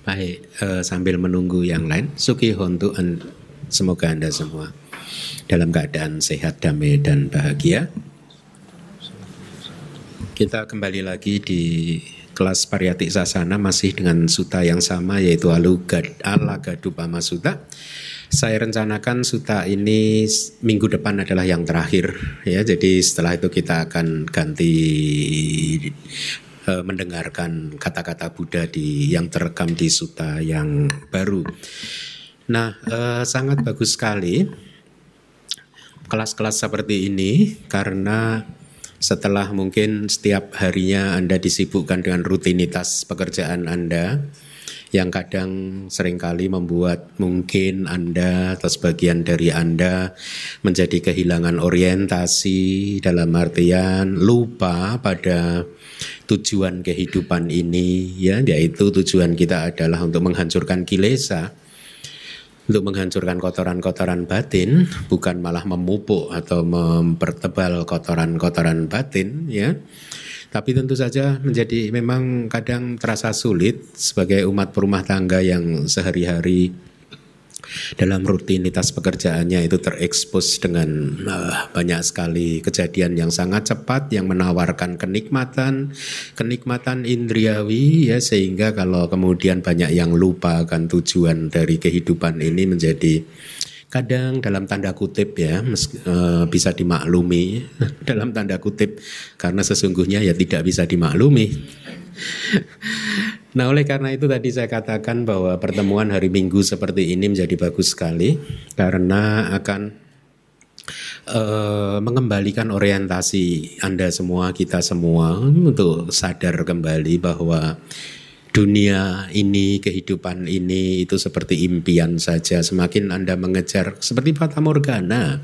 Baik, uh, sambil menunggu yang lain, Suki Hontu, semoga Anda semua dalam keadaan sehat, damai, dan bahagia. Kita kembali lagi di kelas Pariyati Sasana masih dengan suta yang sama yaitu Alagadupama Suta. Saya rencanakan suta ini minggu depan adalah yang terakhir ya. Jadi setelah itu kita akan ganti uh, mendengarkan kata-kata Buddha di yang terekam di suta yang baru. Nah, uh, sangat bagus sekali kelas-kelas seperti ini karena setelah mungkin setiap harinya Anda disibukkan dengan rutinitas pekerjaan Anda, yang kadang sering kali membuat mungkin Anda atau sebagian dari Anda menjadi kehilangan orientasi dalam artian lupa pada tujuan kehidupan ini ya yaitu tujuan kita adalah untuk menghancurkan kilesa untuk menghancurkan kotoran-kotoran batin bukan malah memupuk atau mempertebal kotoran-kotoran batin ya tapi tentu saja menjadi memang kadang terasa sulit sebagai umat perumah tangga yang sehari-hari dalam rutinitas pekerjaannya itu terekspos dengan uh, banyak sekali kejadian yang sangat cepat yang menawarkan kenikmatan kenikmatan indriawi ya sehingga kalau kemudian banyak yang lupa akan tujuan dari kehidupan ini menjadi kadang dalam tanda kutip ya mes, e, bisa dimaklumi dalam tanda kutip karena sesungguhnya ya tidak bisa dimaklumi. Nah oleh karena itu tadi saya katakan bahwa pertemuan hari Minggu seperti ini menjadi bagus sekali karena akan uh, mengembalikan orientasi Anda semua, kita semua untuk sadar kembali bahwa dunia ini, kehidupan ini itu seperti impian saja. Semakin Anda mengejar seperti fata morgana.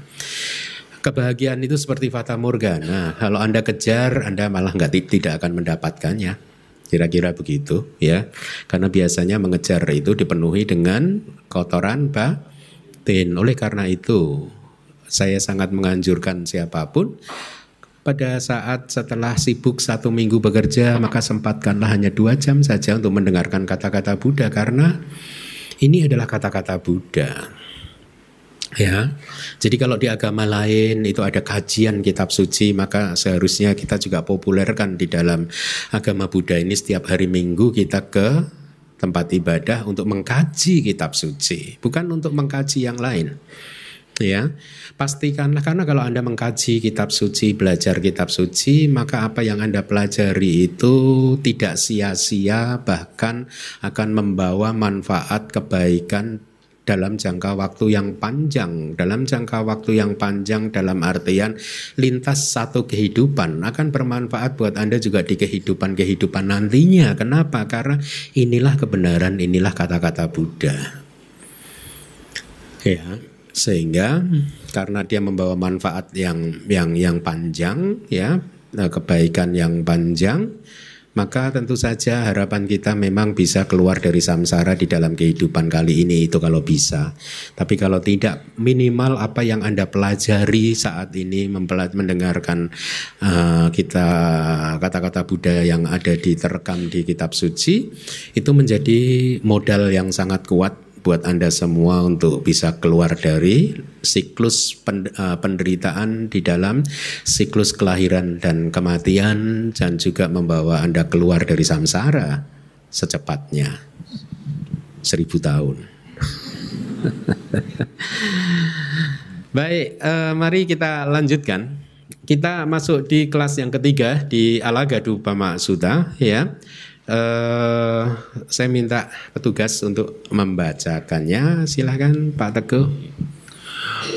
Kebahagiaan itu seperti fata morgana. Kalau Anda kejar, Anda malah nggak tidak akan mendapatkannya. Kira-kira begitu ya. Karena biasanya mengejar itu dipenuhi dengan kotoran batin. Oleh karena itu, saya sangat menganjurkan siapa pun pada saat setelah sibuk satu minggu bekerja maka sempatkanlah hanya dua jam saja untuk mendengarkan kata-kata Buddha karena ini adalah kata-kata Buddha. Ya. Jadi kalau di agama lain itu ada kajian kitab suci maka seharusnya kita juga populerkan di dalam agama Buddha ini setiap hari Minggu kita ke tempat ibadah untuk mengkaji kitab suci bukan untuk mengkaji yang lain ya pastikanlah karena kalau anda mengkaji kitab suci belajar kitab suci maka apa yang anda pelajari itu tidak sia-sia bahkan akan membawa manfaat kebaikan dalam jangka waktu yang panjang, dalam jangka waktu yang panjang dalam artian lintas satu kehidupan akan bermanfaat buat Anda juga di kehidupan-kehidupan nantinya. Kenapa? Karena inilah kebenaran, inilah kata-kata Buddha. Ya sehingga karena dia membawa manfaat yang yang yang panjang ya nah, kebaikan yang panjang maka tentu saja harapan kita memang bisa keluar dari samsara di dalam kehidupan kali ini itu kalau bisa. Tapi kalau tidak minimal apa yang Anda pelajari saat ini mendengarkan uh, kita kata-kata Buddha yang ada di terekam di kitab suci itu menjadi modal yang sangat kuat buat Anda semua untuk bisa keluar dari siklus eh, penderitaan di dalam siklus kelahiran dan kematian dan juga membawa Anda keluar dari samsara secepatnya seribu tahun. Baik, uh, mari kita lanjutkan. Kita masuk di kelas yang ketiga di Alagadu Pama Sutta ya. Uh, saya minta petugas untuk membacakannya. Silahkan Pak Teguh.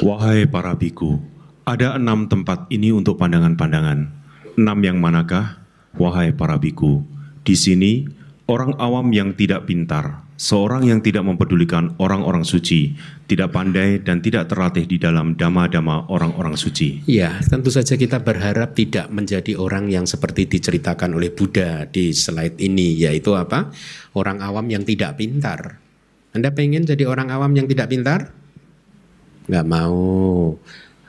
Wahai para biku, ada enam tempat ini untuk pandangan-pandangan. Enam yang manakah? Wahai para biku, di sini orang awam yang tidak pintar, seorang yang tidak mempedulikan orang-orang suci, tidak pandai dan tidak terlatih di dalam dama-dama orang-orang suci. Ya, tentu saja kita berharap tidak menjadi orang yang seperti diceritakan oleh Buddha di slide ini, yaitu apa? Orang awam yang tidak pintar. Anda pengen jadi orang awam yang tidak pintar? Nggak mau.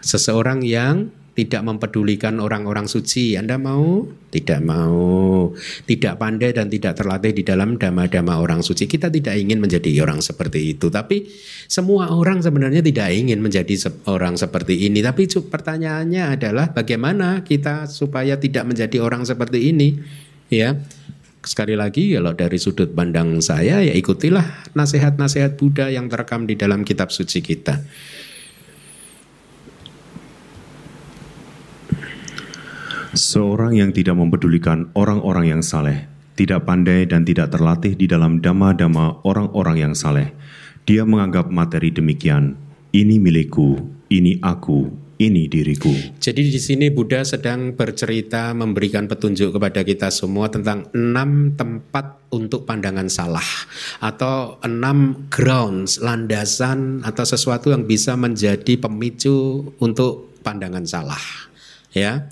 Seseorang yang tidak mempedulikan orang-orang suci. Anda mau? Tidak mau. Tidak pandai dan tidak terlatih di dalam dama-dama orang suci. Kita tidak ingin menjadi orang seperti itu. Tapi semua orang sebenarnya tidak ingin menjadi orang seperti ini. Tapi pertanyaannya adalah bagaimana kita supaya tidak menjadi orang seperti ini? Ya. Sekali lagi kalau dari sudut pandang saya ya ikutilah nasihat-nasihat Buddha yang terekam di dalam kitab suci kita. Seorang yang tidak mempedulikan orang-orang yang saleh, tidak pandai dan tidak terlatih di dalam dama-dama orang-orang yang saleh. Dia menganggap materi demikian, ini milikku, ini aku, ini diriku. Jadi di sini Buddha sedang bercerita memberikan petunjuk kepada kita semua tentang enam tempat untuk pandangan salah atau enam grounds, landasan atau sesuatu yang bisa menjadi pemicu untuk pandangan salah. Ya,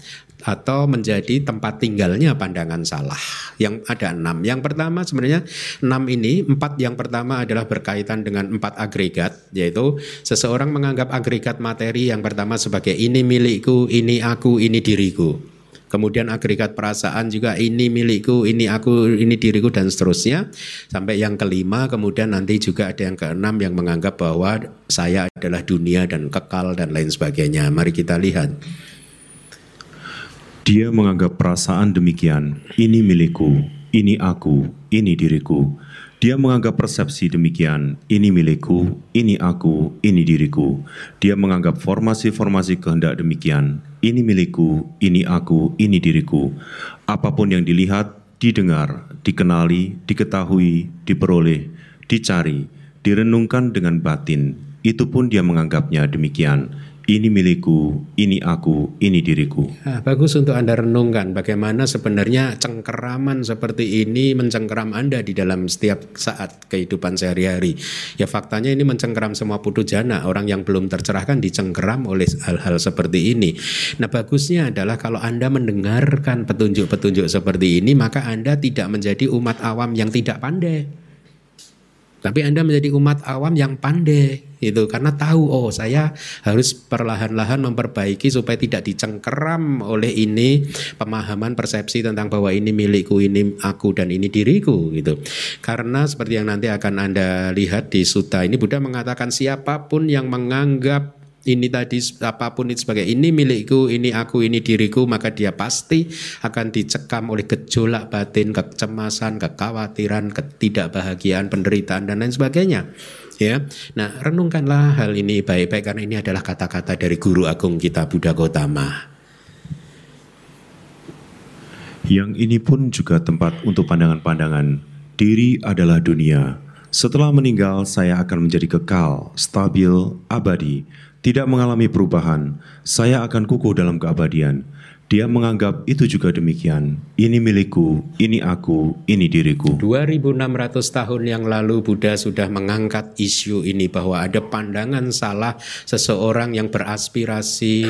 atau menjadi tempat tinggalnya pandangan salah. Yang ada enam. Yang pertama sebenarnya enam ini empat yang pertama adalah berkaitan dengan empat agregat, yaitu seseorang menganggap agregat materi yang pertama sebagai ini milikku, ini aku, ini diriku. Kemudian agregat perasaan juga ini milikku, ini aku, ini diriku dan seterusnya. Sampai yang kelima kemudian nanti juga ada yang keenam yang menganggap bahwa saya adalah dunia dan kekal dan lain sebagainya. Mari kita lihat. Dia menganggap perasaan demikian, ini milikku, ini aku, ini diriku. Dia menganggap persepsi demikian, ini milikku, ini aku, ini diriku. Dia menganggap formasi-formasi kehendak demikian, ini milikku, ini aku, ini diriku. Apa pun yang dilihat, didengar, dikenali, diketahui, diperoleh, dicari, direnungkan dengan batin, itu pun dia menganggapnya demikian ini milikku, ini aku, ini diriku. Nah, bagus untuk Anda renungkan bagaimana sebenarnya cengkeraman seperti ini mencengkeram Anda di dalam setiap saat kehidupan sehari-hari. Ya faktanya ini mencengkeram semua putu jana, orang yang belum tercerahkan dicengkeram oleh hal-hal seperti ini. Nah bagusnya adalah kalau Anda mendengarkan petunjuk-petunjuk seperti ini, maka Anda tidak menjadi umat awam yang tidak pandai. Tapi Anda menjadi umat awam yang pandai itu karena tahu oh saya harus perlahan-lahan memperbaiki supaya tidak dicengkeram oleh ini pemahaman persepsi tentang bahwa ini milikku, ini aku dan ini diriku gitu. Karena seperti yang nanti akan Anda lihat di suta ini Buddha mengatakan siapa pun yang menganggap ini tadi apa pun itu sebagai ini milikku, ini aku, ini diriku, maka dia pasti akan dicekam oleh gejolak batin, kecemasan, kekhawatiran, ketidakbahagiaan, penderitaan dan lain sebagainya. Ya, nah renungkanlah hal ini baik-baik karena ini adalah kata-kata dari guru agung kita Buddha Gotama. Yang ini pun juga tempat untuk pandangan-pandangan. Diri adalah dunia. Setelah meninggal, saya akan menjadi kekal, stabil, abadi, tidak mengalami perubahan, saya akan kukuh dalam keabadian. Dia menganggap itu juga demikian. Ini milikku, ini aku, ini diriku. 2600 tahun yang lalu Buddha sudah mengangkat isu ini bahwa ada pandangan salah seseorang yang beraspirasi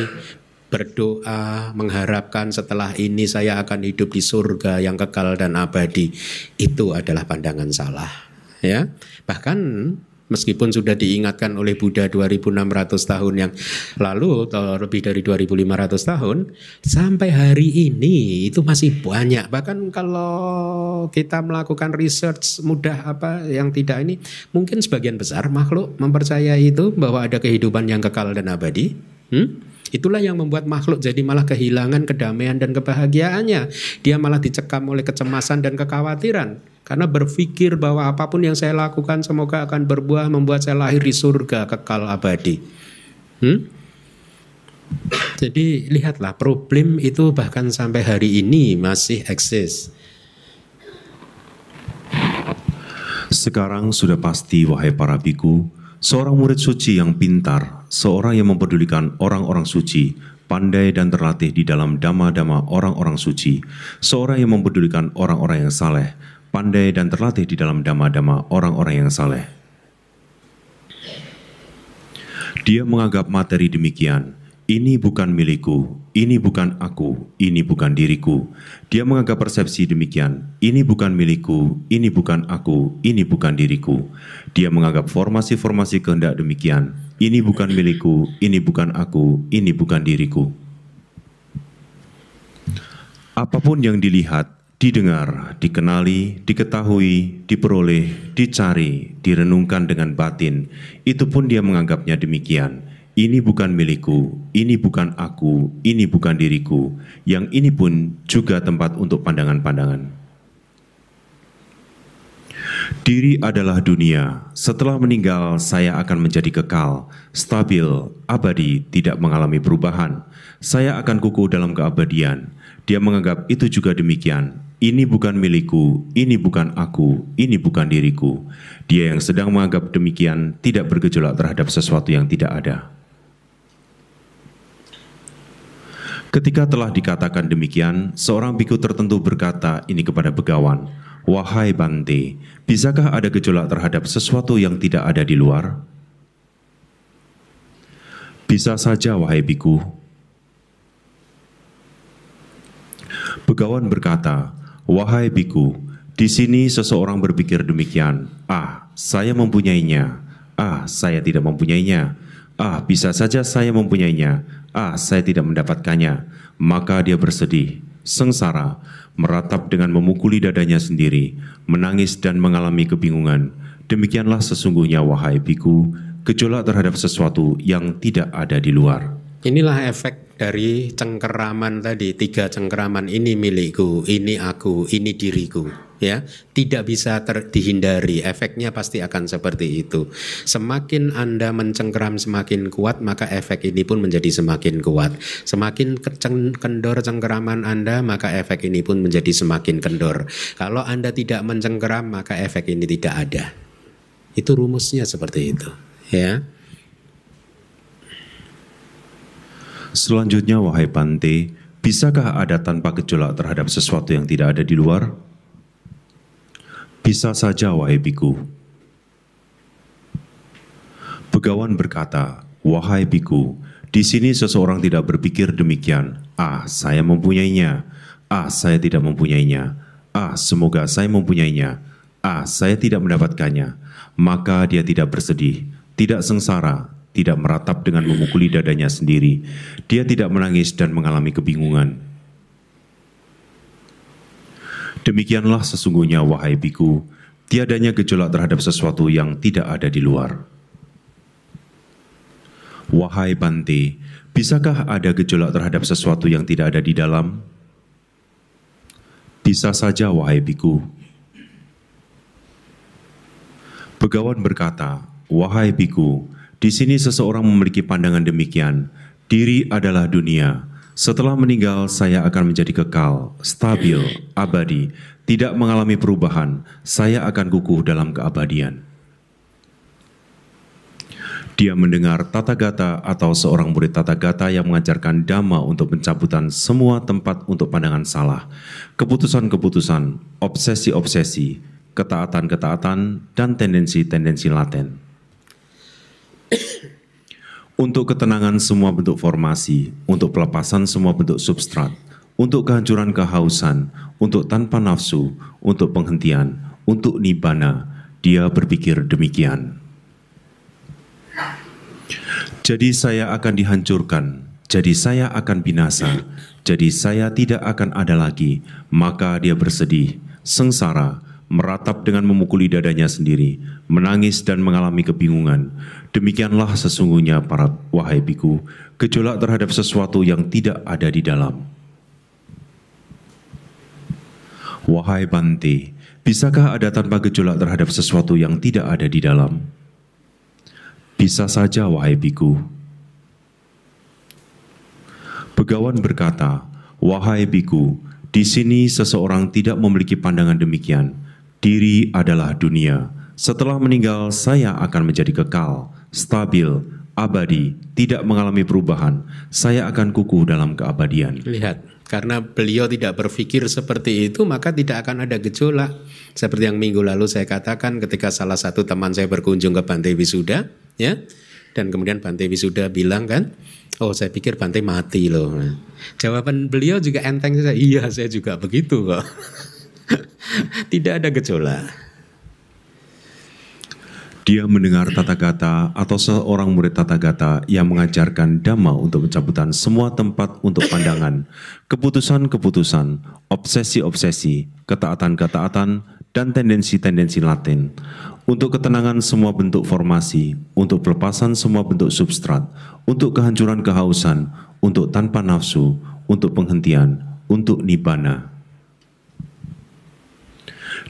berdoa mengharapkan setelah ini saya akan hidup di surga yang kekal dan abadi. Itu adalah pandangan salah, ya. Bahkan meskipun sudah diingatkan oleh Buddha 2600 tahun yang lalu atau lebih dari 2500 tahun sampai hari ini itu masih banyak bahkan kalau kita melakukan research mudah apa yang tidak ini mungkin sebagian besar makhluk mempercayai itu bahwa ada kehidupan yang kekal dan abadi hmm? Itulah yang membuat makhluk jadi malah kehilangan kedamaian dan kebahagiaannya. Dia malah dicekam oleh kecemasan dan kekhawatiran. Karena berpikir bahwa apa pun yang saya lakukan semoga akan berbuah membuat saya lahir di surga kekal abadi. Hmm? Jadi lihatlah problem itu bahkan sampai hari ini masih eksis. Sekarang sudah pasti wahai para biku, seorang murid suci yang pintar, seorang yang mempedulikan orang-orang suci, pandai dan terlatih di dalam dama-dama orang-orang suci, seorang yang mempedulikan orang-orang yang saleh, pandai dan terlatih di dalam dama-dama orang-orang yang saleh. Dia menganggap materi demikian, ini bukan milikku, ini bukan aku, ini bukan diriku. Dia menganggap persepsi demikian, ini bukan milikku, ini bukan aku, ini bukan diriku. Dia menganggap formasi-formasi kehendak demikian, ini bukan milikku, ini bukan aku, ini bukan diriku. Apa pun yang dilihat, didengar, dikenali, diketahui, diperoleh, dicari, direnungkan dengan batin, itu pun dia menganggapnya demikian. Ini bukan milikku, ini bukan aku, ini bukan diriku. Yang ini pun juga tempat untuk pandangan-pandangan. Diri adalah dunia. Setelah meninggal, saya akan menjadi kekal, stabil, abadi, tidak mengalami perubahan. Saya akan kukuh dalam keabadian. Dia menganggap itu juga demikian. Ini bukan milikku, ini bukan aku, ini bukan diriku. Dia yang sedang menganggap demikian tidak bergejolak terhadap sesuatu yang tidak ada. Ketika telah dikatakan demikian, seorang biku tertentu berkata ini kepada begawan, Wahai Bante, bisakah ada gejolak terhadap sesuatu yang tidak ada di luar? Bisa saja, wahai biku. Begawan berkata, Wahai biku, di sini seseorang berpikir demikian, Ah, saya mempunyainya. Ah, saya tidak mempunyainya. Ah, bisa saja saya mempunyainya ah saya tidak mendapatkannya, maka dia bersedih, sengsara, meratap dengan memukuli dadanya sendiri, menangis dan mengalami kebingungan. Demikianlah sesungguhnya wahai biku, gejolak terhadap sesuatu yang tidak ada di luar. Inilah efek dari cengkeraman tadi, tiga cengkeraman ini milikku, ini aku, ini diriku ya tidak bisa ter, dihindari. Efeknya pasti akan seperti itu. Semakin anda mencengkeram semakin kuat maka efek ini pun menjadi semakin kuat. Semakin kendor cengkeraman anda maka efek ini pun menjadi semakin kendor. Kalau anda tidak mencengkeram maka efek ini tidak ada. Itu rumusnya seperti itu ya. Selanjutnya wahai Pante, bisakah ada tanpa gejolak terhadap sesuatu yang tidak ada di luar? Bisa saja, wahai biku. Begawan berkata, Wahai biku, di sini seseorang tidak berpikir demikian. Ah, saya mempunyainya. Ah, saya tidak mempunyainya. Ah, semoga saya mempunyainya. Ah, saya tidak mendapatkannya. Maka dia tidak bersedih, tidak sengsara, tidak meratap dengan memukuli dadanya sendiri. Dia tidak menangis dan mengalami kebingungan. Demikianlah sesungguhnya wahai biku, tiadanya gejolak terhadap sesuatu yang tidak ada di luar. Wahai Bante, bisakah ada gejolak terhadap sesuatu yang tidak ada di dalam? Bisa saja wahai biku. Begawan berkata, Wahai biku, di sini seseorang memiliki pandangan demikian, diri adalah dunia, setelah meninggal, saya akan menjadi kekal, stabil, abadi, tidak mengalami perubahan. Saya akan kukuh dalam keabadian. Dia mendengar tata gata atau seorang murid tata gata yang mengajarkan dhamma untuk pencabutan semua tempat untuk pandangan salah, keputusan-keputusan, obsesi-obsesi, ketaatan-ketaatan, dan tendensi-tendensi laten untuk ketenangan semua bentuk formasi, untuk pelepasan semua bentuk substrat, untuk kehancuran kehausan, untuk tanpa nafsu, untuk penghentian, untuk nibana, dia berpikir demikian. Jadi saya akan dihancurkan, jadi saya akan binasa, jadi saya tidak akan ada lagi, maka dia bersedih, sengsara, meratap dengan memukuli dadanya sendiri, menangis dan mengalami kebingungan. Demikianlah sesungguhnya para wahai biku, gejolak terhadap sesuatu yang tidak ada di dalam. Wahai Bante, bisakah ada tanpa gejolak terhadap sesuatu yang tidak ada di dalam? Bisa saja, wahai biku. Begawan berkata, Wahai biku, di sini seseorang tidak memiliki pandangan demikian, Diri adalah dunia. Setelah meninggal, saya akan menjadi kekal, stabil, abadi, tidak mengalami perubahan. Saya akan kukuh dalam keabadian. Lihat, karena beliau tidak berpikir seperti itu, maka tidak akan ada gejolak. Seperti yang minggu lalu saya katakan ketika salah satu teman saya berkunjung ke Pantai Wisuda, ya, dan kemudian Pantai Wisuda bilang kan, oh saya pikir Pantai mati loh. Jawaban beliau juga enteng saja, iya saya juga begitu kok. Tidak ada gejolak. Dia mendengar tata gata atau seorang murid tata gata yang mengajarkan dhamma untuk pencabutan semua tempat untuk pandangan, keputusan-keputusan, obsesi-obsesi, ketaatan-ketaatan, dan tendensi-tendensi latin. Untuk ketenangan semua bentuk formasi, untuk pelepasan semua bentuk substrat, untuk kehancuran kehausan, untuk tanpa nafsu, untuk penghentian, untuk nibbana.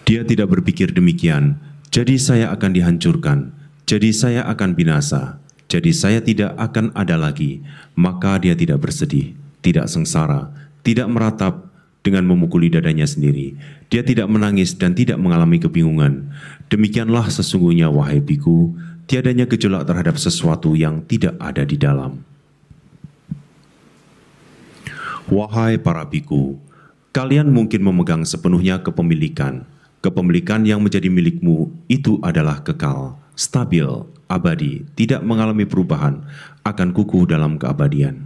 Dia tidak berpikir demikian, jadi saya akan dihancurkan, jadi saya akan binasa, jadi saya tidak akan ada lagi. Maka dia tidak bersedih, tidak sengsara, tidak meratap dengan memukuli dadanya sendiri. Dia tidak menangis dan tidak mengalami kebingungan. Demikianlah sesungguhnya wahai biku, tiadanya gejolak terhadap sesuatu yang tidak ada di dalam. Wahai para biku, kalian mungkin memegang sepenuhnya kepemilikan, Kepemilikan yang menjadi milikmu itu adalah kekal, stabil, abadi, tidak mengalami perubahan, akan kukuh dalam keabadian.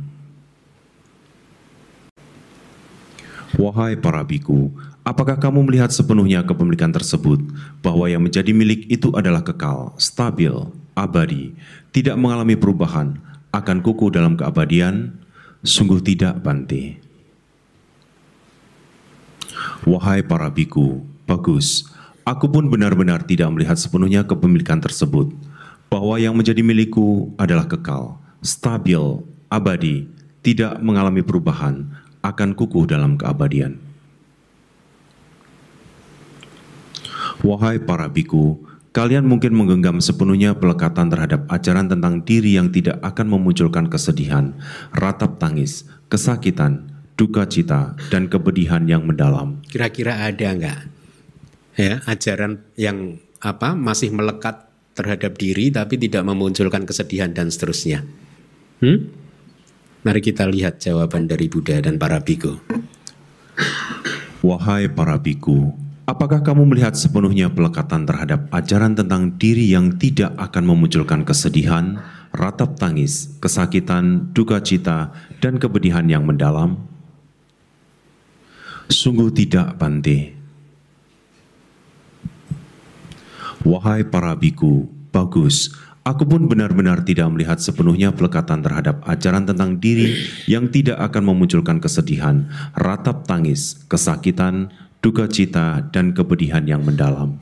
Wahai para biku, apakah kamu melihat sepenuhnya kepemilikan tersebut, bahwa yang menjadi milik itu adalah kekal, stabil, abadi, tidak mengalami perubahan, akan kukuh dalam keabadian? Sungguh tidak, Bante. Wahai para biku, Bagus, aku pun benar-benar tidak melihat sepenuhnya kepemilikan tersebut, bahwa yang menjadi milikku adalah kekal, stabil, abadi, tidak mengalami perubahan, akan kukuh dalam keabadian. Wahai para biku, kalian mungkin menggenggam sepenuhnya pelekatan terhadap ajaran tentang diri yang tidak akan memunculkan kesedihan, ratap tangis, kesakitan, duka cita, dan kepedihan yang mendalam. Kira-kira ada nggak ya ajaran yang apa masih melekat terhadap diri tapi tidak memunculkan kesedihan dan seterusnya. Hmm? Mari kita lihat jawaban dari Buddha dan para biku. Wahai para biku, apakah kamu melihat sepenuhnya pelekatan terhadap ajaran tentang diri yang tidak akan memunculkan kesedihan, ratap tangis, kesakitan, duka cita, dan kepedihan yang mendalam? Sungguh tidak, Bante. Wahai para biku, bagus, aku pun benar-benar tidak melihat sepenuhnya pelekatan terhadap ajaran tentang diri yang tidak akan memunculkan kesedihan, ratap tangis, kesakitan, duka cita, dan kepedihan yang mendalam.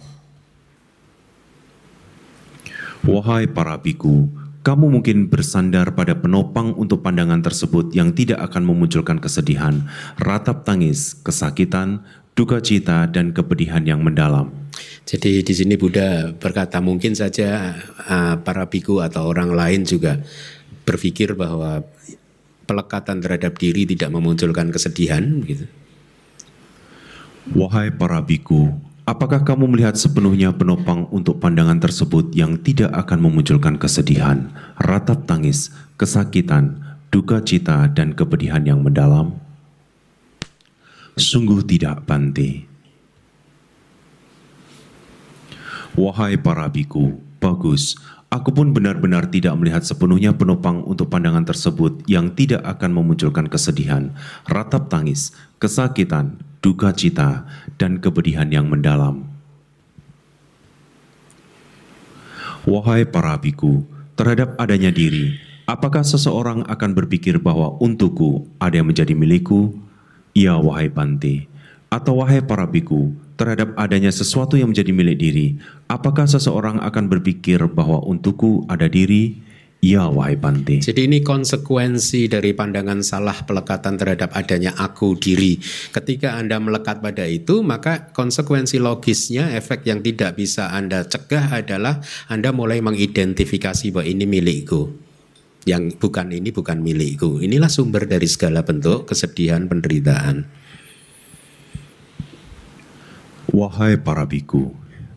Wahai para biku, kamu mungkin bersandar pada penopang untuk pandangan tersebut yang tidak akan memunculkan kesedihan, ratap tangis, kesakitan, duka cita, dan kepedihan yang mendalam. Jadi di sini Buddha berkata mungkin saja uh, para biku atau orang lain juga berpikir bahwa pelekatan terhadap diri tidak memunculkan kesedihan gitu. Wahai para biku, apakah kamu melihat sepenuhnya penopang untuk pandangan tersebut yang tidak akan memunculkan kesedihan, ratap tangis, kesakitan, duka cita, dan kepedihan yang mendalam? Sungguh tidak, Bante. Wahai para biku, bagus, aku pun benar-benar tidak melihat sepenuhnya penopang untuk pandangan tersebut yang tidak akan memunculkan kesedihan, ratap tangis, kesakitan, duka cita, dan kepedihan yang mendalam. Wahai para biku, terhadap adanya diri, apakah seseorang akan berpikir bahwa untukku ada yang menjadi milikku? Ya wahai Bante, atau wahai para biku, terhadap adanya sesuatu yang menjadi milik diri, apakah seseorang akan berpikir bahwa untukku ada diri? Ya, wahai Bante. Jadi ini konsekuensi dari pandangan salah pelekatan terhadap adanya aku diri. Ketika Anda melekat pada itu, maka konsekuensi logisnya, efek yang tidak bisa Anda cegah adalah Anda mulai mengidentifikasi bahwa ini milikku. Yang bukan ini bukan milikku. Inilah sumber dari segala bentuk kesedihan, penderitaan. Wahai para biku,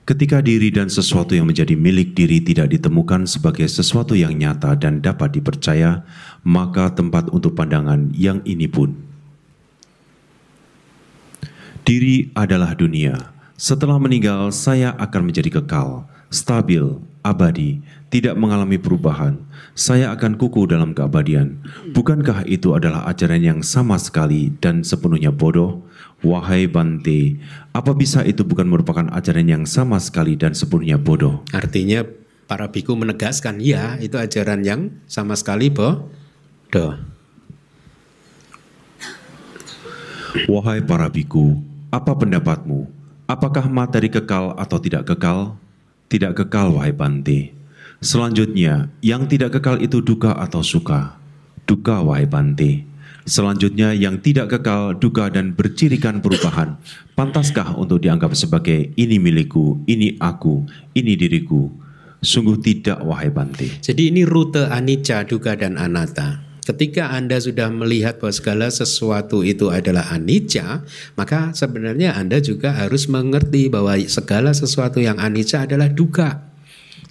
ketika diri dan sesuatu yang menjadi milik diri tidak ditemukan sebagai sesuatu yang nyata dan dapat dipercaya, maka tempat untuk pandangan yang ini pun. Diri adalah dunia. Setelah meninggal, saya akan menjadi kekal, stabil, abadi, tidak mengalami perubahan. Saya akan kukuh dalam keabadian. Bukankah itu adalah ajaran yang sama sekali dan sepenuhnya bodoh? Wahai Bante, apa bisa itu bukan merupakan ajaran yang sama sekali dan sepenuhnya bodoh? Artinya para biku menegaskan ya itu ajaran yang sama sekali bodoh. Wahai para biku, apa pendapatmu? Apakah materi kekal atau tidak kekal? Tidak kekal, wahai Bante. Selanjutnya, yang tidak kekal itu duka atau suka. Duka, wahai Bante. Selanjutnya yang tidak kekal, duka dan bercirikan perubahan. Pantaskah untuk dianggap sebagai ini milikku, ini aku, ini diriku? Sungguh tidak wahai Bante. Jadi ini rute anicca, duka dan anatta. Ketika Anda sudah melihat bahwa segala sesuatu itu adalah anicca, maka sebenarnya Anda juga harus mengerti bahwa segala sesuatu yang anicca adalah duka.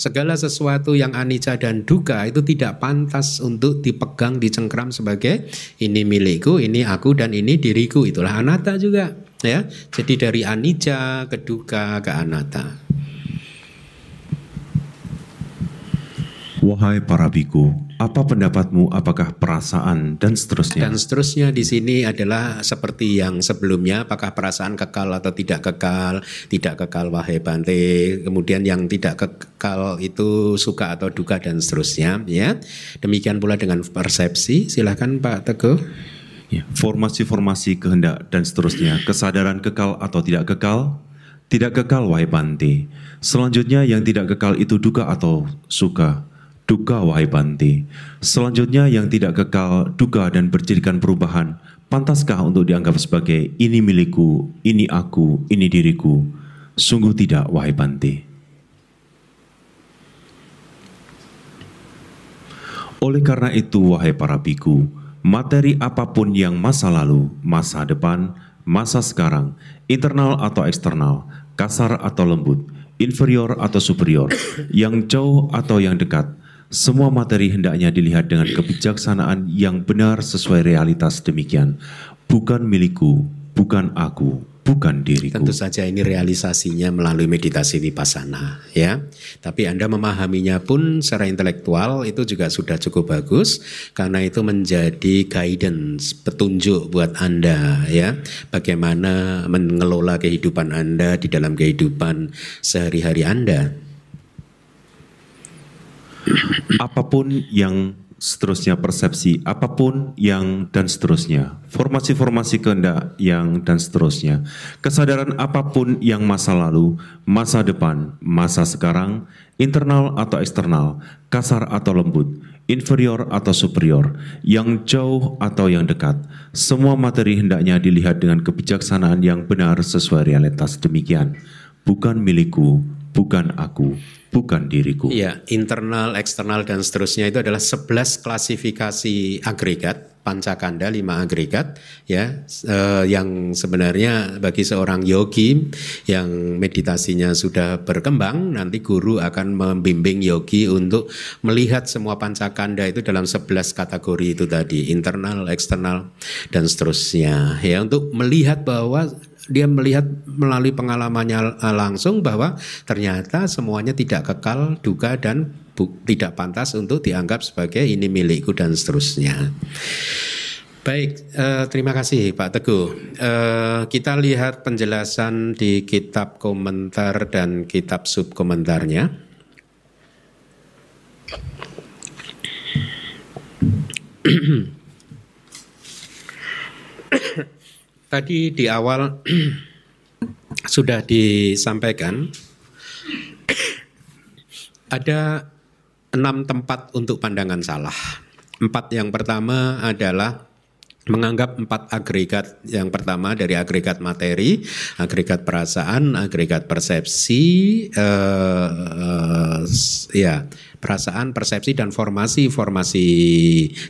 Segala sesuatu yang anicca dan duka itu tidak pantas untuk dipegang, dicengkram sebagai ini milikku, ini aku dan ini diriku. Itulah anatta juga, ya. Jadi dari anicca ke duka ke anatta. Wahai para biku, apa pendapatmu? Apakah perasaan dan seterusnya? Dan seterusnya di sini adalah seperti yang sebelumnya, apakah perasaan kekal atau tidak kekal? Tidak kekal, wahai Bante. Kemudian yang tidak kekal itu suka atau duka dan seterusnya. Ya, demikian pula dengan persepsi. Silahkan Pak Teguh. Ya, formasi-formasi kehendak dan seterusnya, kesadaran kekal atau tidak kekal? Tidak kekal, wahai Bante. Selanjutnya yang tidak kekal itu duka atau suka duka wahai Banti. Selanjutnya yang tidak kekal, duka dan berjadikan perubahan, pantaskah untuk dianggap sebagai ini milikku, ini aku, ini diriku? Sungguh tidak wahai Banti. Oleh karena itu, wahai para biku, materi apa pun yang masa lalu, masa depan, masa sekarang, internal atau eksternal, kasar atau lembut, inferior atau superior, yang jauh atau yang dekat, semua materi hendaknya dilihat dengan kebijaksanaan yang benar sesuai realitas demikian. Bukan milikku, bukan aku, bukan diriku. Tentu saja ini realisasinya melalui meditasi vipassana ya. Tapi Anda memahaminya pun secara intelektual itu juga sudah cukup bagus karena itu menjadi guidance, petunjuk buat Anda ya. Bagaimana mengelola kehidupan Anda di dalam kehidupan sehari-hari Anda apa pun yang seterusnya persepsi, apa pun yang dan seterusnya, formasi-formasi kehendak yang dan seterusnya, kesadaran apa pun yang masa lalu, masa depan, masa sekarang, internal atau eksternal, kasar atau lembut, inferior atau superior, yang jauh atau yang dekat, semua materi hendaknya dilihat dengan kebijaksanaan yang benar sesuai realitas demikian. Bukan milikku, bukan aku, bukan diriku. Iya, internal, eksternal dan seterusnya itu adalah 11 klasifikasi agregat pancakanda lima agregat ya eh, yang sebenarnya bagi seorang yogi yang meditasinya sudah berkembang nanti guru akan membimbing yogi untuk melihat semua pancakanda itu dalam 11 kategori itu tadi internal, eksternal dan seterusnya ya untuk melihat bahwa dia melihat melalui pengalamannya langsung bahwa ternyata semuanya tidak kekal, duka dan tidak pantas untuk dianggap sebagai ini milikku dan seterusnya. Baik, eh, terima kasih Pak Teguh. Eh, kita lihat penjelasan di kitab komentar dan kitab subkomentarnya. Tadi di awal sudah disampaikan ada enam tempat untuk pandangan salah. Empat yang pertama adalah menganggap empat agregat yang pertama dari agregat materi, agregat perasaan, agregat persepsi, uh, uh, ya perasaan, persepsi dan formasi-formasi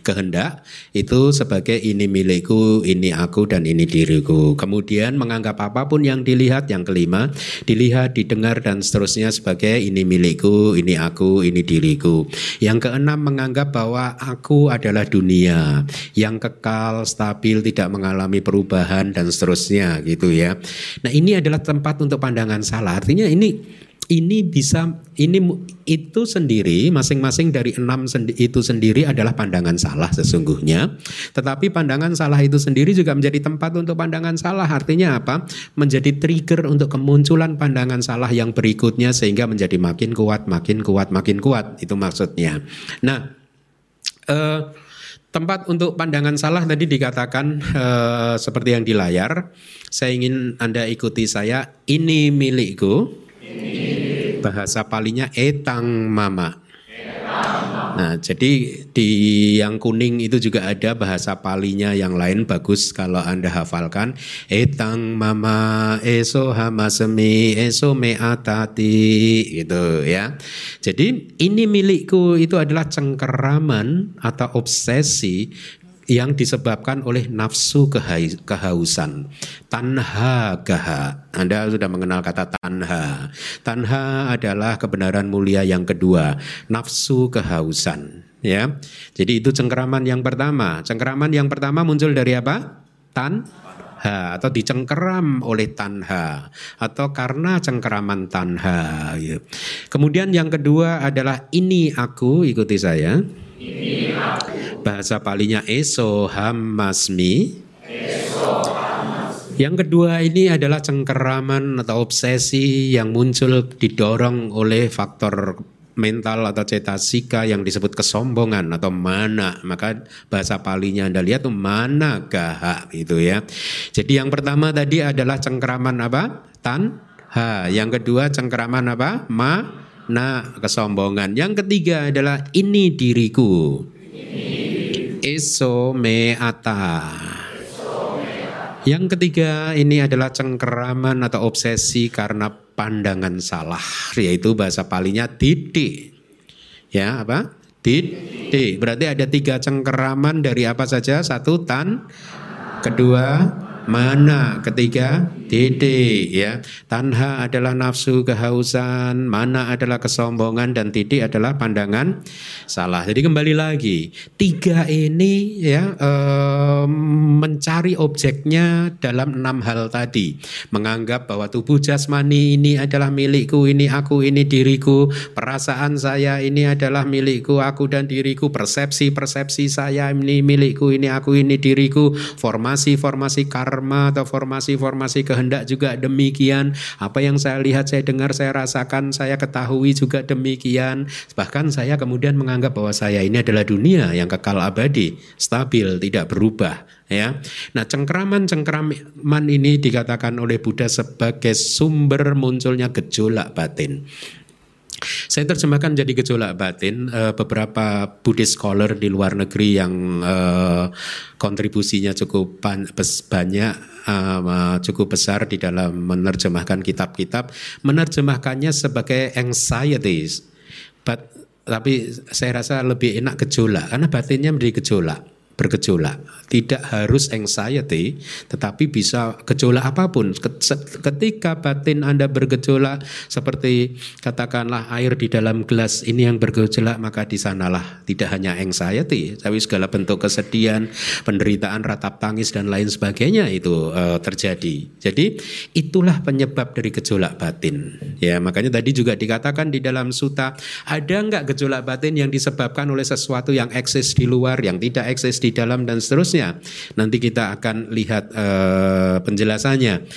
kehendak itu sebagai ini milikku, ini aku dan ini diriku. Kemudian menganggap apa pun yang dilihat yang kelima, dilihat, didengar dan seterusnya sebagai ini milikku, ini aku, ini diriku. Yang keenam menganggap bahwa aku adalah dunia yang kekal, stabil, tidak mengalami perubahan dan seterusnya gitu ya. Nah, ini adalah tempat untuk pandangan salah. Artinya ini ini bisa ini itu sendiri masing-masing dari enam sendi, itu sendiri adalah pandangan salah sesungguhnya. Tetapi pandangan salah itu sendiri juga menjadi tempat untuk pandangan salah. Artinya apa? Menjadi trigger untuk kemunculan pandangan salah yang berikutnya sehingga menjadi makin kuat makin kuat makin kuat. Itu maksudnya. Nah eh, tempat untuk pandangan salah tadi dikatakan eh, seperti yang di layar. Saya ingin anda ikuti saya. Ini milikku bahasa palinya etang mama. Nah, jadi di yang kuning itu juga ada bahasa palinya yang lain bagus kalau Anda hafalkan. Etang mama eso hamasemi eso meatati gitu ya. Jadi ini milikku itu adalah cengkeraman atau obsesi yang disebabkan oleh nafsu kehausan. Tanha gaha. Anda sudah mengenal kata tanha. Tanha adalah kebenaran mulia yang kedua, nafsu kehausan. Ya, jadi itu cengkeraman yang pertama. Cengkeraman yang pertama muncul dari apa? Tanha atau dicengkeram oleh tanha atau karena cengkeraman tanha. Ya. Kemudian yang kedua adalah ini aku ikuti saya. Ini aku bahasa palinya eso hamasmi. Yang kedua ini adalah cengkeraman atau obsesi yang muncul didorong oleh faktor mental atau cetasika yang disebut kesombongan atau mana. Maka bahasa palinya anda lihat tuh mana gaha itu ya. Jadi yang pertama tadi adalah cengkeraman apa? Tan ha yang kedua cengkeraman apa? Ma na kesombongan. Yang ketiga adalah ini diriku. ini Eso meata. Yang ketiga ini adalah cengkeraman atau obsesi karena pandangan salah, yaitu bahasa palinya titik. Ya apa? Titik. Berarti ada tiga cengkeraman dari apa saja? Satu tan, kedua mana ketiga titik ya. Tanha adalah nafsu kehausan mana adalah kesombongan dan titik adalah pandangan salah. Jadi kembali lagi tiga ini ya eh, mencari objeknya dalam enam hal tadi. Menganggap bahwa tubuh jasmani ini adalah milikku ini aku ini diriku. Perasaan saya ini adalah milikku aku dan diriku. Persepsi persepsi saya ini milikku ini aku ini diriku. Formasi formasi karma karma atau formasi-formasi kehendak juga demikian. Apa yang saya lihat, saya dengar, saya rasakan, saya ketahui juga demikian. Bahkan saya kemudian menganggap bahwa saya ini adalah dunia yang kekal abadi, stabil, tidak berubah ya. Nah, cengkeraman-cengkeraman ini dikatakan oleh Buddha sebagai sumber munculnya gejolak batin. Saya terjemahkan jadi gejolak batin uh, beberapa Buddhist scholar di luar negeri yang uh, kontribusinya cukup banyak uh, cukup besar di dalam menerjemahkan kitab-kitab. Menerjemahkannya sebagai anxieties but tapi saya rasa lebih enak gejolak karena batinnya menjadi gejolak bergejolak. Tidak harus anxiety, tetapi bisa gejolak apa pun. Ketika batin Anda bergejolak seperti katakanlah air di dalam gelas ini yang bergejolak, maka di sanalah tidak hanya anxiety, tapi segala bentuk kesedihan, penderitaan, ratap tangis dan lain sebagainya itu uh, terjadi. Jadi itulah penyebab dari gejolak batin. Ya, makanya tadi juga dikatakan di dalam suta, ada nggak gejolak batin yang disebabkan oleh sesuatu yang eksis di luar, yang tidak eksis di dalam dan seterusnya. Nanti kita akan lihat uh, penjelasannya.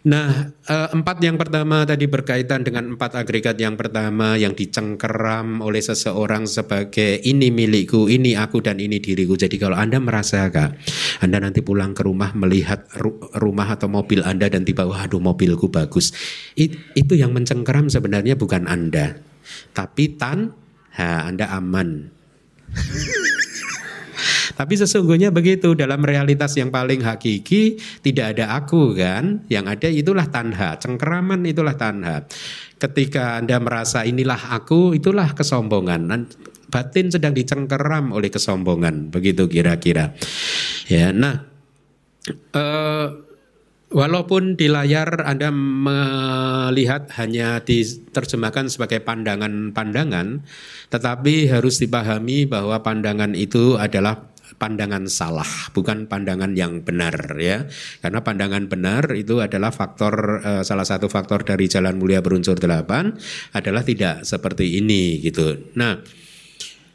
Nah, uh, empat yang pertama tadi berkaitan dengan empat agregat yang pertama yang dicengkeram oleh seseorang sebagai ini milikku, ini aku dan ini diriku. Jadi kalau Anda merasa kak, Anda nanti pulang ke rumah melihat ru rumah atau mobil Anda dan tiba, waduh mobilku bagus. It, itu yang mencengkeram sebenarnya bukan Anda, tapi tan, ha, Anda aman. Tapi sesungguhnya begitu dalam realitas yang paling hakiki tidak ada aku kan, yang ada itulah tanha, cengkeraman itulah tanha. Ketika Anda merasa inilah aku, itulah kesombongan. Batin sedang dicengkeram oleh kesombongan, begitu kira-kira. Ya, nah uh, Walaupun di layar Anda melihat hanya diterjemahkan sebagai pandangan-pandangan, tetapi harus dipahami bahwa pandangan itu adalah pandangan salah, bukan pandangan yang benar ya. Karena pandangan benar itu adalah faktor uh, salah satu faktor dari jalan mulia berunsur delapan adalah tidak seperti ini gitu. Nah,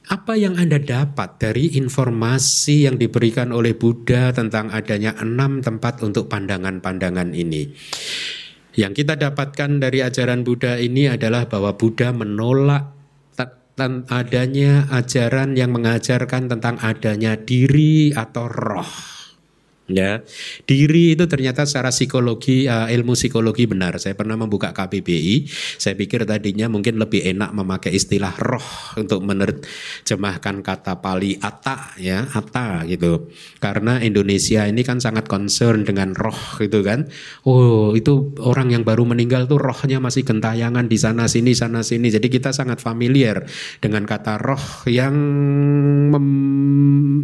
apa yang Anda dapat dari informasi yang diberikan oleh Buddha tentang adanya enam tempat untuk pandangan-pandangan ini? Yang kita dapatkan dari ajaran Buddha ini adalah bahwa Buddha menolak adanya ajaran yang mengajarkan tentang adanya diri atau roh. Ya, diri itu ternyata secara psikologi uh, ilmu psikologi benar. Saya pernah membuka KBBI. Saya pikir tadinya mungkin lebih enak memakai istilah roh untuk menerjemahkan kata Pali ata ya, ata gitu. Karena Indonesia ini kan sangat concern dengan roh gitu kan. Oh, itu orang yang baru meninggal tuh rohnya masih gentayangan di sana sini sana sini. Jadi kita sangat familiar dengan kata roh yang mem,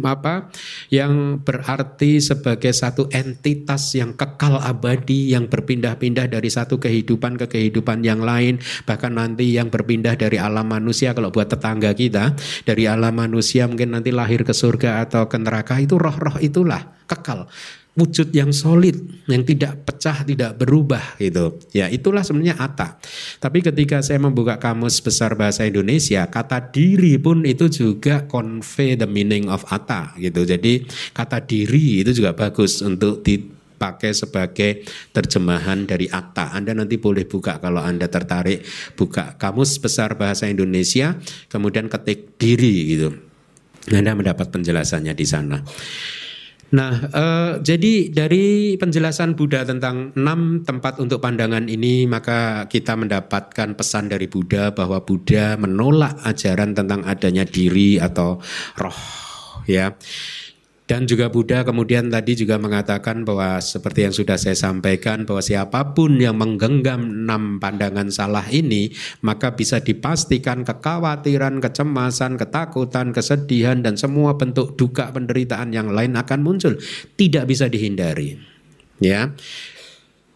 apa? yang berarti sebagai satu entitas yang kekal abadi yang berpindah-pindah dari satu kehidupan ke kehidupan yang lain bahkan nanti yang berpindah dari alam manusia kalau buat tetangga kita dari alam manusia mungkin nanti lahir ke surga atau ke neraka itu roh-roh itulah kekal wujud yang solid, yang tidak pecah, tidak berubah gitu. Ya itulah sebenarnya ata. Tapi ketika saya membuka kamus besar bahasa Indonesia, kata diri pun itu juga convey the meaning of ata gitu. Jadi kata diri itu juga bagus untuk dipakai sebagai terjemahan dari ata. Anda nanti boleh buka kalau Anda tertarik buka kamus besar bahasa Indonesia, kemudian ketik diri gitu. Anda mendapat penjelasannya di sana. Nah, uh, jadi dari penjelasan Buddha tentang enam tempat untuk pandangan ini, maka kita mendapatkan pesan dari Buddha bahwa Buddha menolak ajaran tentang adanya diri atau roh, ya. Dan juga Buddha kemudian tadi juga mengatakan bahwa seperti yang sudah saya sampaikan bahwa siapa pun yang menggenggam enam pandangan salah ini maka bisa dipastikan kekhawatiran, kecemasan, ketakutan, kesedihan dan semua bentuk duka penderitaan yang lain akan muncul. Tidak bisa dihindari. Ya.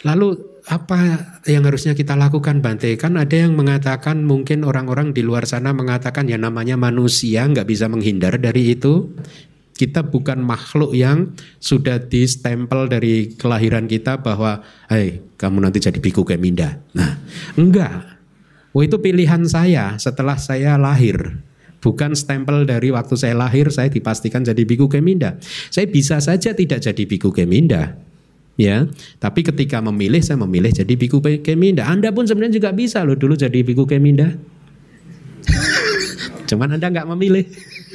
Lalu apa yang harusnya kita lakukan Bante? Kan ada yang mengatakan mungkin orang-orang di luar sana mengatakan ya namanya manusia nggak bisa menghindar dari itu. Kita bukan makhluk yang sudah distempel dari kelahiran kita bahwa, hei kamu nanti jadi biku keminda. Nah, enggak. Oh itu pilihan saya setelah saya lahir. Bukan stempel dari waktu saya lahir saya dipastikan jadi biku keminda. Saya bisa saja tidak jadi biku keminda. Ya, tapi ketika memilih saya memilih jadi biku keminda. Anda pun sebenarnya juga bisa loh dulu jadi biku keminda. Cuman Anda nggak memilih.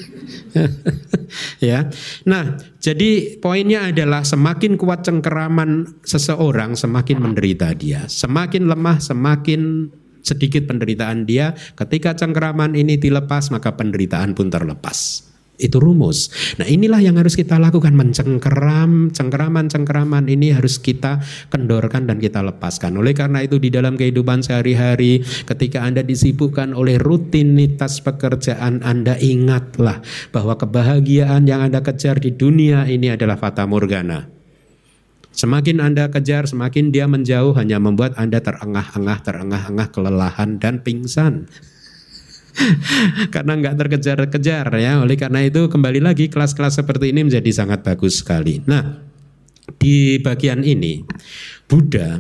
ya. Nah, jadi poinnya adalah semakin kuat cengkeraman seseorang, semakin menderita dia. Semakin lemah, semakin sedikit penderitaan dia. Ketika cengkeraman ini dilepas, maka penderitaan pun terlepas. Itu rumus. Nah inilah yang harus kita lakukan. Mencengkeram, cengkeraman-cengkeraman ini harus kita kendorkan dan kita lepaskan. Oleh karena itu di dalam kehidupan sehari-hari ketika Anda disibukkan oleh rutinitas pekerjaan Anda ingatlah bahwa kebahagiaan yang Anda kejar di dunia ini adalah fata morgana. Semakin Anda kejar, semakin dia menjauh hanya membuat Anda terengah-engah, terengah-engah, kelelahan dan pingsan. karena nggak terkejar-kejar ya. Oleh karena itu kembali lagi kelas-kelas seperti ini menjadi sangat bagus sekali. Nah, di bagian ini Buddha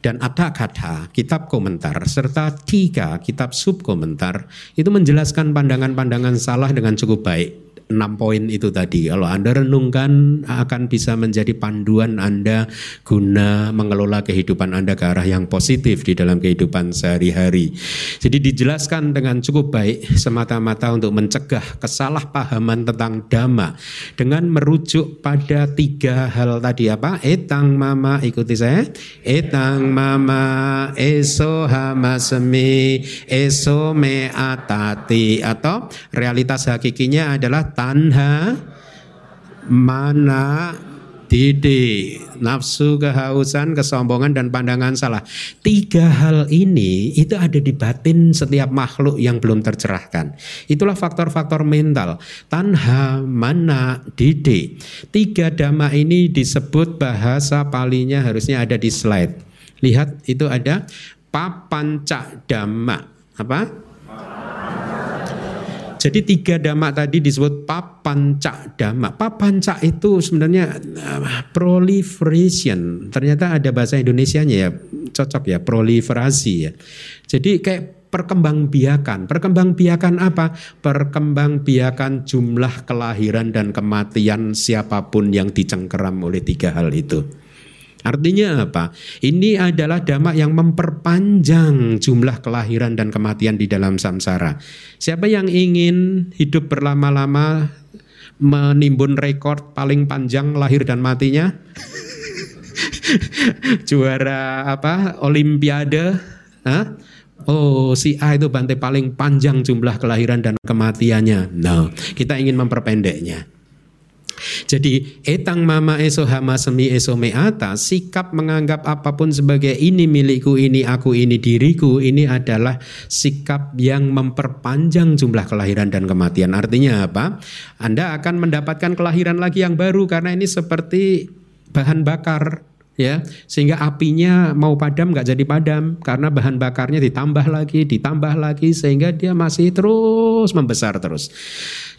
dan Atakatha, kitab komentar, serta tiga kitab subkomentar itu menjelaskan pandangan-pandangan salah dengan cukup baik enam poin itu tadi. Kalau Anda renungkan akan bisa menjadi panduan Anda guna mengelola kehidupan Anda ke arah yang positif di dalam kehidupan sehari-hari. Jadi dijelaskan dengan cukup baik semata-mata untuk mencegah kesalahpahaman tentang dhamma dengan merujuk pada tiga hal tadi apa? Etang mama ikuti saya. Etang mama eso hamasemi eso me atati atau realitas hakikinya adalah tanha, mana, didi, nafsu, kehausan, kesombongan, dan pandangan salah. Tiga hal ini itu ada di batin setiap makhluk yang belum tercerahkan. Itulah faktor-faktor mental. Tanha, mana, didi. Tiga dhamma ini disebut bahasa palinya harusnya ada di slide. Lihat itu ada papanca dhamma. Apa? Jadi tiga dhamma tadi disebut papanca dhamma. Papanca itu sebenarnya uh, proliferation. Ternyata ada bahasa Indonesianya ya, cocok ya, proliferasi ya. Jadi kayak perkembangbiakan. Perkembangbiakan apa? Perkembangbiakan jumlah kelahiran dan kematian siapa pun yang dicengkeram oleh tiga hal itu. Artinya apa? Ini adalah dhamma yang memperpanjang jumlah kelahiran dan kematian di dalam samsara. Siapa yang ingin hidup berlama-lama menimbun rekor paling panjang lahir dan matinya? Juara apa? Olimpiade? Hah? Oh, si A itu bantai paling panjang jumlah kelahiran dan kematiannya. No, kita ingin memperpendeknya. Jadi etang mama eso hama semi eso meata sikap menganggap apa pun sebagai ini milikku, ini aku, ini diriku ini adalah sikap yang memperpanjang jumlah kelahiran dan kematian. Artinya apa? Anda akan mendapatkan kelahiran lagi yang baru karena ini seperti bahan bakar ya sehingga apinya mau padam nggak jadi padam. Karena bahan bakarnya ditambah lagi ditambah lagi sehingga dia masih terus membesar terus.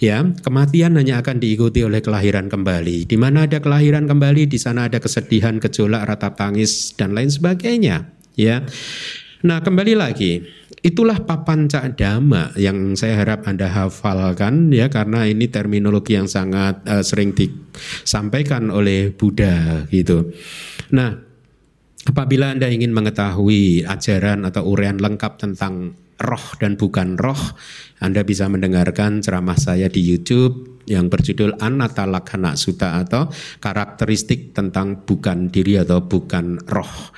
Ya kematian hanya akan diikuti oleh kelahiran kembali. Di mana ada kelahiran kembali di sana ada kesedihan gejolak ratap tangis dan lain sebagainya. Ya. Nah kembali lagi Itulah papan cak dama yang saya harap Anda hafalkan ya karena ini terminologi yang sangat uh, sering disampaikan oleh Buddha gitu. Nah, apabila Anda ingin mengetahui ajaran atau uraian lengkap tentang roh dan bukan roh, Anda bisa mendengarkan ceramah saya di YouTube yang berjudul Anata Lakhana Sutta atau karakteristik tentang bukan diri atau bukan roh.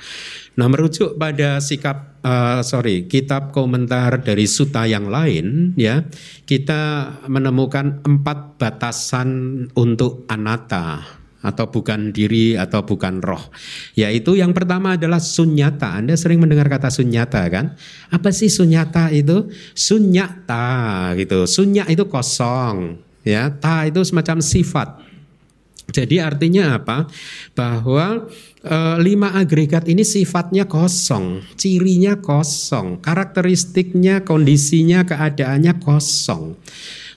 Nah, merujuk pada sikap uh, sorry kitab komentar dari suta yang lain, ya kita menemukan empat batasan untuk anata atau bukan diri atau bukan roh. Yaitu yang pertama adalah sunyata. Anda sering mendengar kata sunyata kan? Apa sih sunyata itu? Sunyata gitu. Sunya itu kosong, ya. Ta itu semacam sifat. Jadi artinya apa? Bahwa e, lima agregat ini sifatnya kosong, cirinya kosong, karakteristiknya, kondisinya, keadaannya kosong.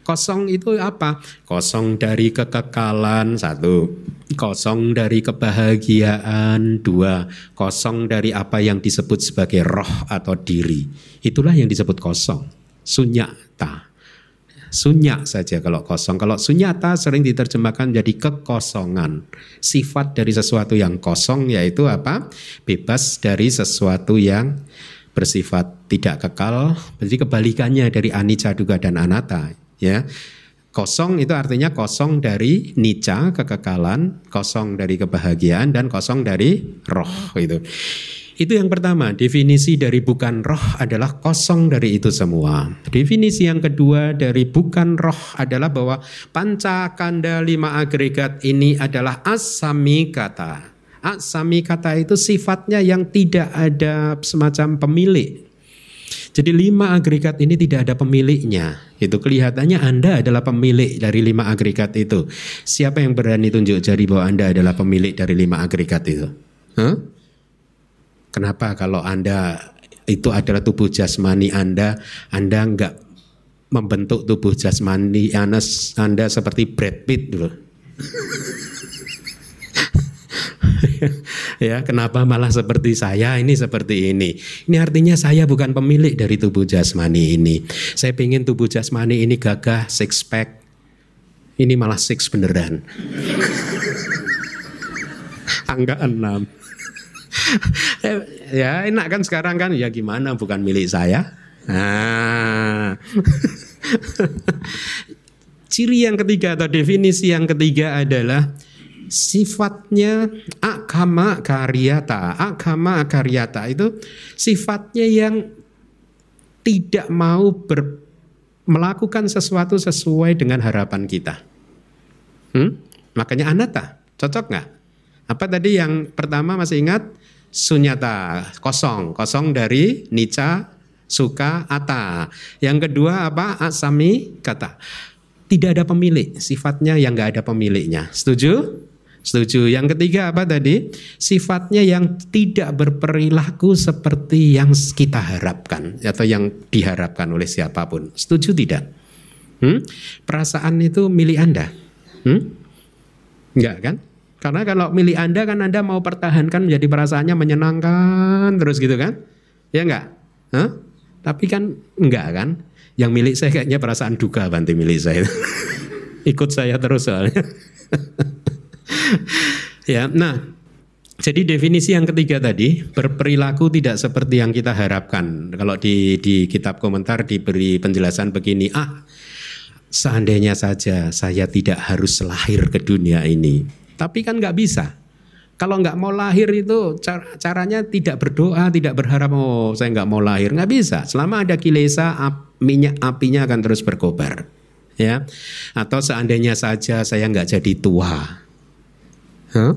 Kosong itu apa? Kosong dari kekekalan satu, kosong dari kebahagiaan dua, kosong dari apa yang disebut sebagai roh atau diri. Itulah yang disebut kosong, sunyata sunyak saja kalau kosong. Kalau sunyata sering diterjemahkan jadi kekosongan. Sifat dari sesuatu yang kosong yaitu apa? Bebas dari sesuatu yang bersifat tidak kekal. Berarti kebalikannya dari anicca duga dan anatta. Ya, Kosong itu artinya kosong dari nica kekekalan, kosong dari kebahagiaan dan kosong dari roh itu. Itu yang pertama, definisi dari bukan roh adalah kosong dari itu semua. Definisi yang kedua dari bukan roh adalah bahwa panca kanda lima agregat ini adalah asami kata. Asami kata itu sifatnya yang tidak ada semacam pemilik. Jadi lima agregat ini tidak ada pemiliknya. Itu kelihatannya Anda adalah pemilik dari lima agregat itu. Siapa yang berani tunjuk jari bahwa Anda adalah pemilik dari lima agregat itu? Huh? Kenapa kalau Anda itu adalah tubuh jasmani Anda, Anda enggak membentuk tubuh jasmani Anda, Anda seperti Brad Pitt dulu. ya, kenapa malah seperti saya ini seperti ini? Ini artinya saya bukan pemilik dari tubuh jasmani ini. Saya ingin tubuh jasmani ini gagah, six pack. Ini malah six beneran. Angka enam. ya enak kan sekarang kan ya gimana bukan milik saya. Nah. Ciri yang ketiga atau definisi yang ketiga adalah sifatnya agama karyata. Agama karyata itu sifatnya yang tidak mau ber, melakukan sesuatu sesuai dengan harapan kita. Hmm? Makanya anata, cocok nggak? Apa tadi yang pertama masih ingat? Sunyata, kosong. Kosong dari nica, suka, ata. Yang kedua apa? Asami, kata. Tidak ada pemilik, sifatnya yang nggak ada pemiliknya. Setuju? Setuju. Yang ketiga apa tadi? Sifatnya yang tidak berperilaku seperti yang kita harapkan atau yang diharapkan oleh siapa pun. Setuju tidak? Hmm? Perasaan itu milik Anda. Hmm? Enggak kan? Karena kalau milik Anda kan Anda mau pertahankan menjadi perasaannya menyenangkan terus gitu kan? Ya enggak? Huh? Tapi kan enggak kan? Yang milik saya kayaknya perasaan duka bantu milik saya. Ikut saya terus soalnya. ya, nah jadi definisi yang ketiga tadi berperilaku tidak seperti yang kita harapkan. Kalau di di kitab komentar diberi penjelasan begini, ah seandainya saja saya tidak harus lahir ke dunia ini, tapi kan nggak bisa. Kalau nggak mau lahir itu caranya tidak berdoa, tidak berharap oh saya nggak mau lahir, nggak bisa. Selama ada kilesa, minyak apinya akan terus berkobar, ya. Atau seandainya saja saya nggak jadi tua, huh?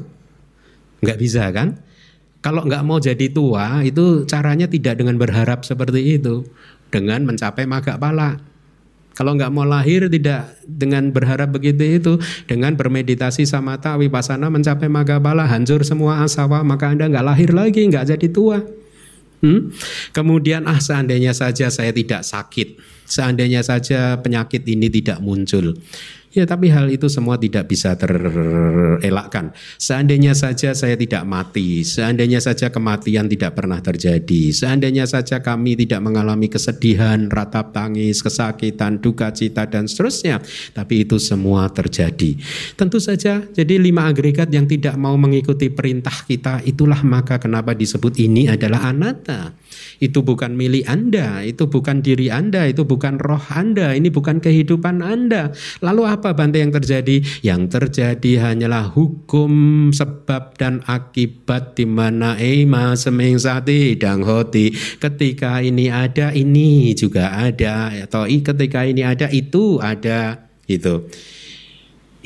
Nggak bisa kan? Kalau nggak mau jadi tua itu caranya tidak dengan berharap seperti itu. Dengan mencapai maga pala. Kalau nggak mau lahir tidak dengan berharap begitu itu. Dengan bermeditasi sama samata wipasana mencapai maga pala. Hancur semua asawa maka Anda nggak lahir lagi, nggak jadi tua. Hmm? Kemudian ah seandainya saja saya tidak sakit, seandainya saja penyakit ini tidak muncul, Ya, tapi hal itu semua tidak bisa terelakkan. Seandainya saja saya tidak mati, seandainya saja kematian tidak pernah terjadi, seandainya saja kami tidak mengalami kesedihan, ratap tangis, kesakitan, duka cita dan seterusnya, tapi itu semua terjadi. Tentu saja, jadi lima agregat yang tidak mau mengikuti perintah kita, itulah maka kenapa disebut ini adalah anatta. Itu bukan milik Anda, itu bukan diri Anda, itu bukan roh Anda, ini bukan kehidupan Anda. Lalu apa Bante yang terjadi? Yang terjadi hanyalah hukum sebab dan akibat di mana ema seming sati dang hoti. Ketika ini ada, ini juga ada. Atau ketika ini ada, itu ada. Itu.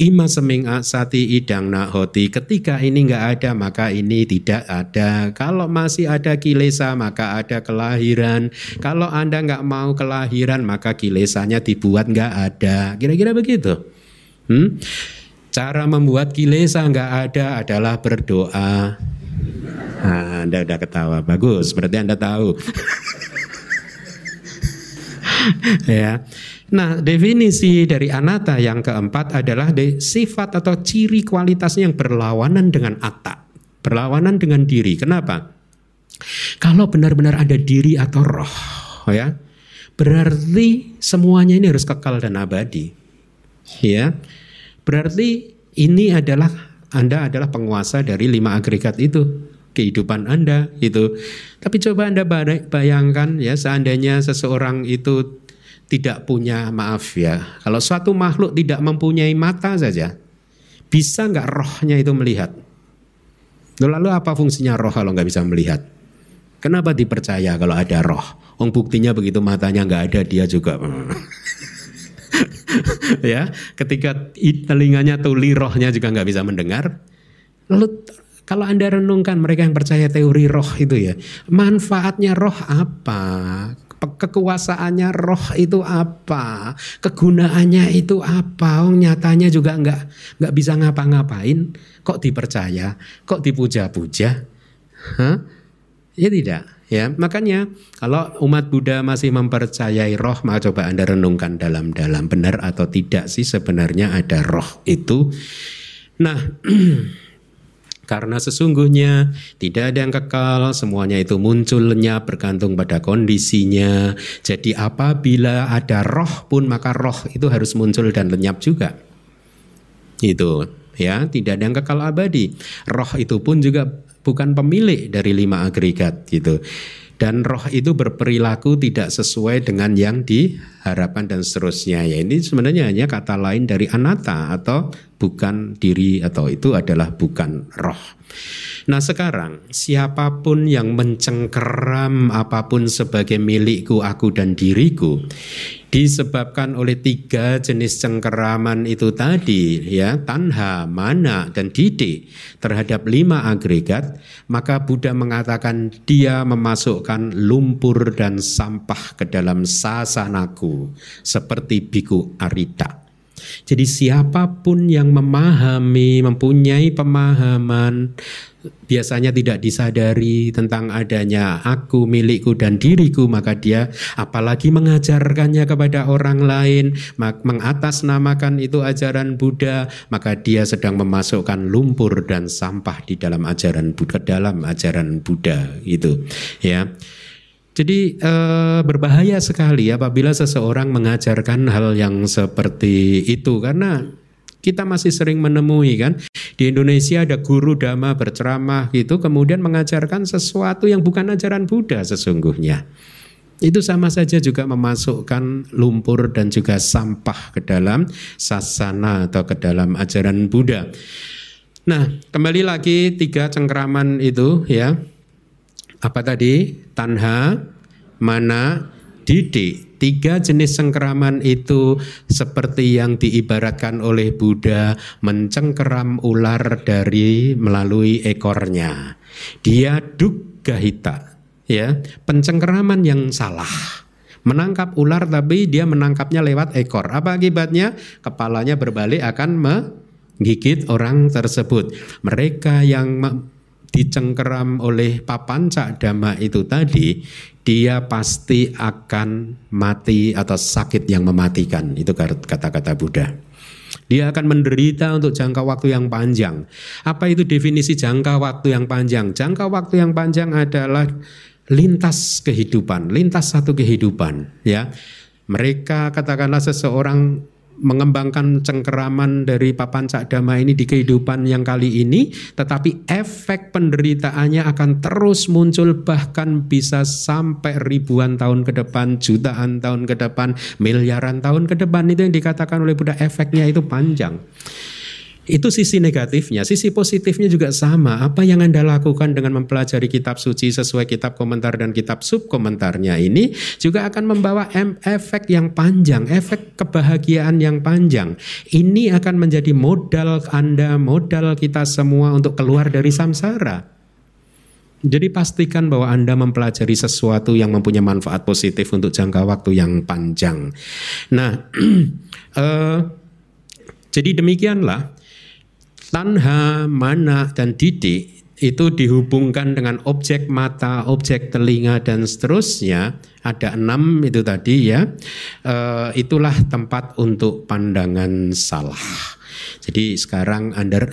Ima seming sati idang hoti. Ketika ini nggak ada maka ini tidak ada. Kalau masih ada kilesa maka ada kelahiran. Kalau anda nggak mau kelahiran maka kilesanya dibuat nggak ada. Kira-kira begitu. Hmm? Cara membuat kilesa nggak ada adalah berdoa. Nah, anda udah ketawa, bagus. Berarti anda tahu. ya. Nah, definisi dari anata yang keempat adalah sifat atau ciri kualitasnya yang berlawanan dengan atta, berlawanan dengan diri. Kenapa? Kalau benar-benar ada diri atau roh, ya, berarti semuanya ini harus kekal dan abadi. Ya, berarti ini adalah Anda adalah penguasa dari lima agregat itu kehidupan Anda itu. Tapi coba Anda bayangkan ya seandainya seseorang itu tidak punya maaf ya. Kalau suatu makhluk tidak mempunyai mata saja, bisa nggak rohnya itu melihat? Lalu apa fungsinya roh kalau nggak bisa melihat? Kenapa dipercaya kalau ada roh? Ong buktinya begitu matanya nggak ada dia juga. ya, ketika telinganya tuli rohnya juga nggak bisa mendengar. Lalu kalau Anda renungkan mereka yang percaya teori roh itu ya, manfaatnya roh apa? Kekuasaannya roh itu apa, kegunaannya itu apa, oh, nyatanya juga nggak nggak bisa ngapa-ngapain, kok dipercaya, kok dipuja-puja, Hah? ya tidak, ya. Makanya kalau umat Buddha masih mempercayai roh, maka coba anda renungkan dalam-dalam benar atau tidak sih sebenarnya ada roh itu. Nah Karena sesungguhnya tidak ada yang kekal, semuanya itu munculnya bergantung pada kondisinya. Jadi apabila ada roh pun maka roh itu harus muncul dan lenyap juga. Itu ya, tidak ada yang kekal abadi. Roh itu pun juga bukan pemilik dari lima agregat gitu dan roh itu berperilaku tidak sesuai dengan yang diharapkan dan seterusnya. Ya ini sebenarnya hanya kata lain dari anata atau bukan diri atau itu adalah bukan roh. Nah sekarang siapa pun yang mencengkeram apa pun sebagai milikku, aku dan diriku disebabkan oleh tiga jenis cengkeraman itu tadi ya tanha, mana dan didi terhadap lima agregat maka Buddha mengatakan dia memasukkan lumpur dan sampah ke dalam sasanaku seperti biku arita Jadi siapa pun yang memahami, mempunyai pemahaman biasanya tidak disadari tentang adanya aku, milikku dan diriku, maka dia apalagi mengajarkannya kepada orang lain, mengatasnamakan itu ajaran Buddha, maka dia sedang memasukkan lumpur dan sampah di dalam ajaran Buddha, dalam ajaran Buddha itu, ya. Jadi eh, berbahaya sekali apabila seseorang mengajarkan hal yang seperti itu karena kita masih sering menemui kan di Indonesia ada guru dhamma berceramah gitu kemudian mengajarkan sesuatu yang bukan ajaran Buddha sesungguhnya. Itu sama saja juga memasukkan lumpur dan juga sampah ke dalam sasana atau ke dalam ajaran Buddha. Nah, kembali lagi tiga cengkeraman itu ya apa tadi? Tanha, mana, didik. Tiga jenis cengkeraman itu seperti yang diibaratkan oleh Buddha mencengkeram ular dari melalui ekornya. Dia duggahita, ya, pencengkeraman yang salah menangkap ular tapi dia menangkapnya lewat ekor. Apa akibatnya? Kepalanya berbalik akan menggigit orang tersebut. Mereka yang dicengkeram oleh papanca dhamma itu tadi, dia pasti akan mati atau sakit yang mematikan. Itu kata-kata Buddha. Dia akan menderita untuk jangka waktu yang panjang. Apa itu definisi jangka waktu yang panjang? Jangka waktu yang panjang adalah lintas kehidupan, lintas satu kehidupan, ya. Mereka katakanlah seseorang mengembangkan cengkeraman dari papan dama ini di kehidupan yang kali ini, tetapi efek penderitaannya akan terus muncul bahkan bisa sampai ribuan tahun ke depan, jutaan tahun ke depan, miliaran tahun ke depan itu yang dikatakan oleh Buddha efeknya itu panjang. Itu sisi negatifnya. Sisi positifnya juga sama. Apa yang Anda lakukan dengan mempelajari kitab suci sesuai kitab komentar dan kitab sub komentarnya ini juga akan membawa efek yang panjang, efek kebahagiaan yang panjang. Ini akan menjadi modal Anda, modal kita semua untuk keluar dari samsara. Jadi pastikan bahwa Anda mempelajari sesuatu yang mempunyai manfaat positif untuk jangka waktu yang panjang. Nah, uh, jadi demikianlah tanha, mana, dan didik itu dihubungkan dengan objek mata, objek telinga dan seterusnya. Ada enam itu tadi ya. E, itulah tempat untuk pandangan salah. Jadi sekarang anda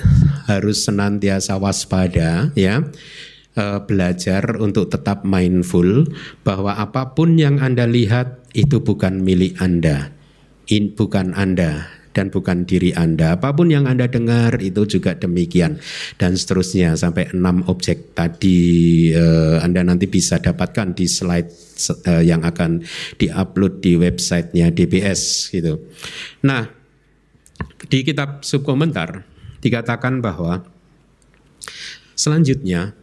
harus senantiasa waspada ya. E, belajar untuk tetap mindful bahwa apa pun yang anda lihat itu bukan milik anda, in, bukan anda dan bukan diri Anda. Apa pun yang Anda dengar itu juga demikian dan seterusnya sampai enam objek tadi uh, Anda nanti bisa dapatkan di slide uh, yang akan diupload di websitenya DBS gitu. Nah, di kitab subkomentar dikatakan bahwa selanjutnya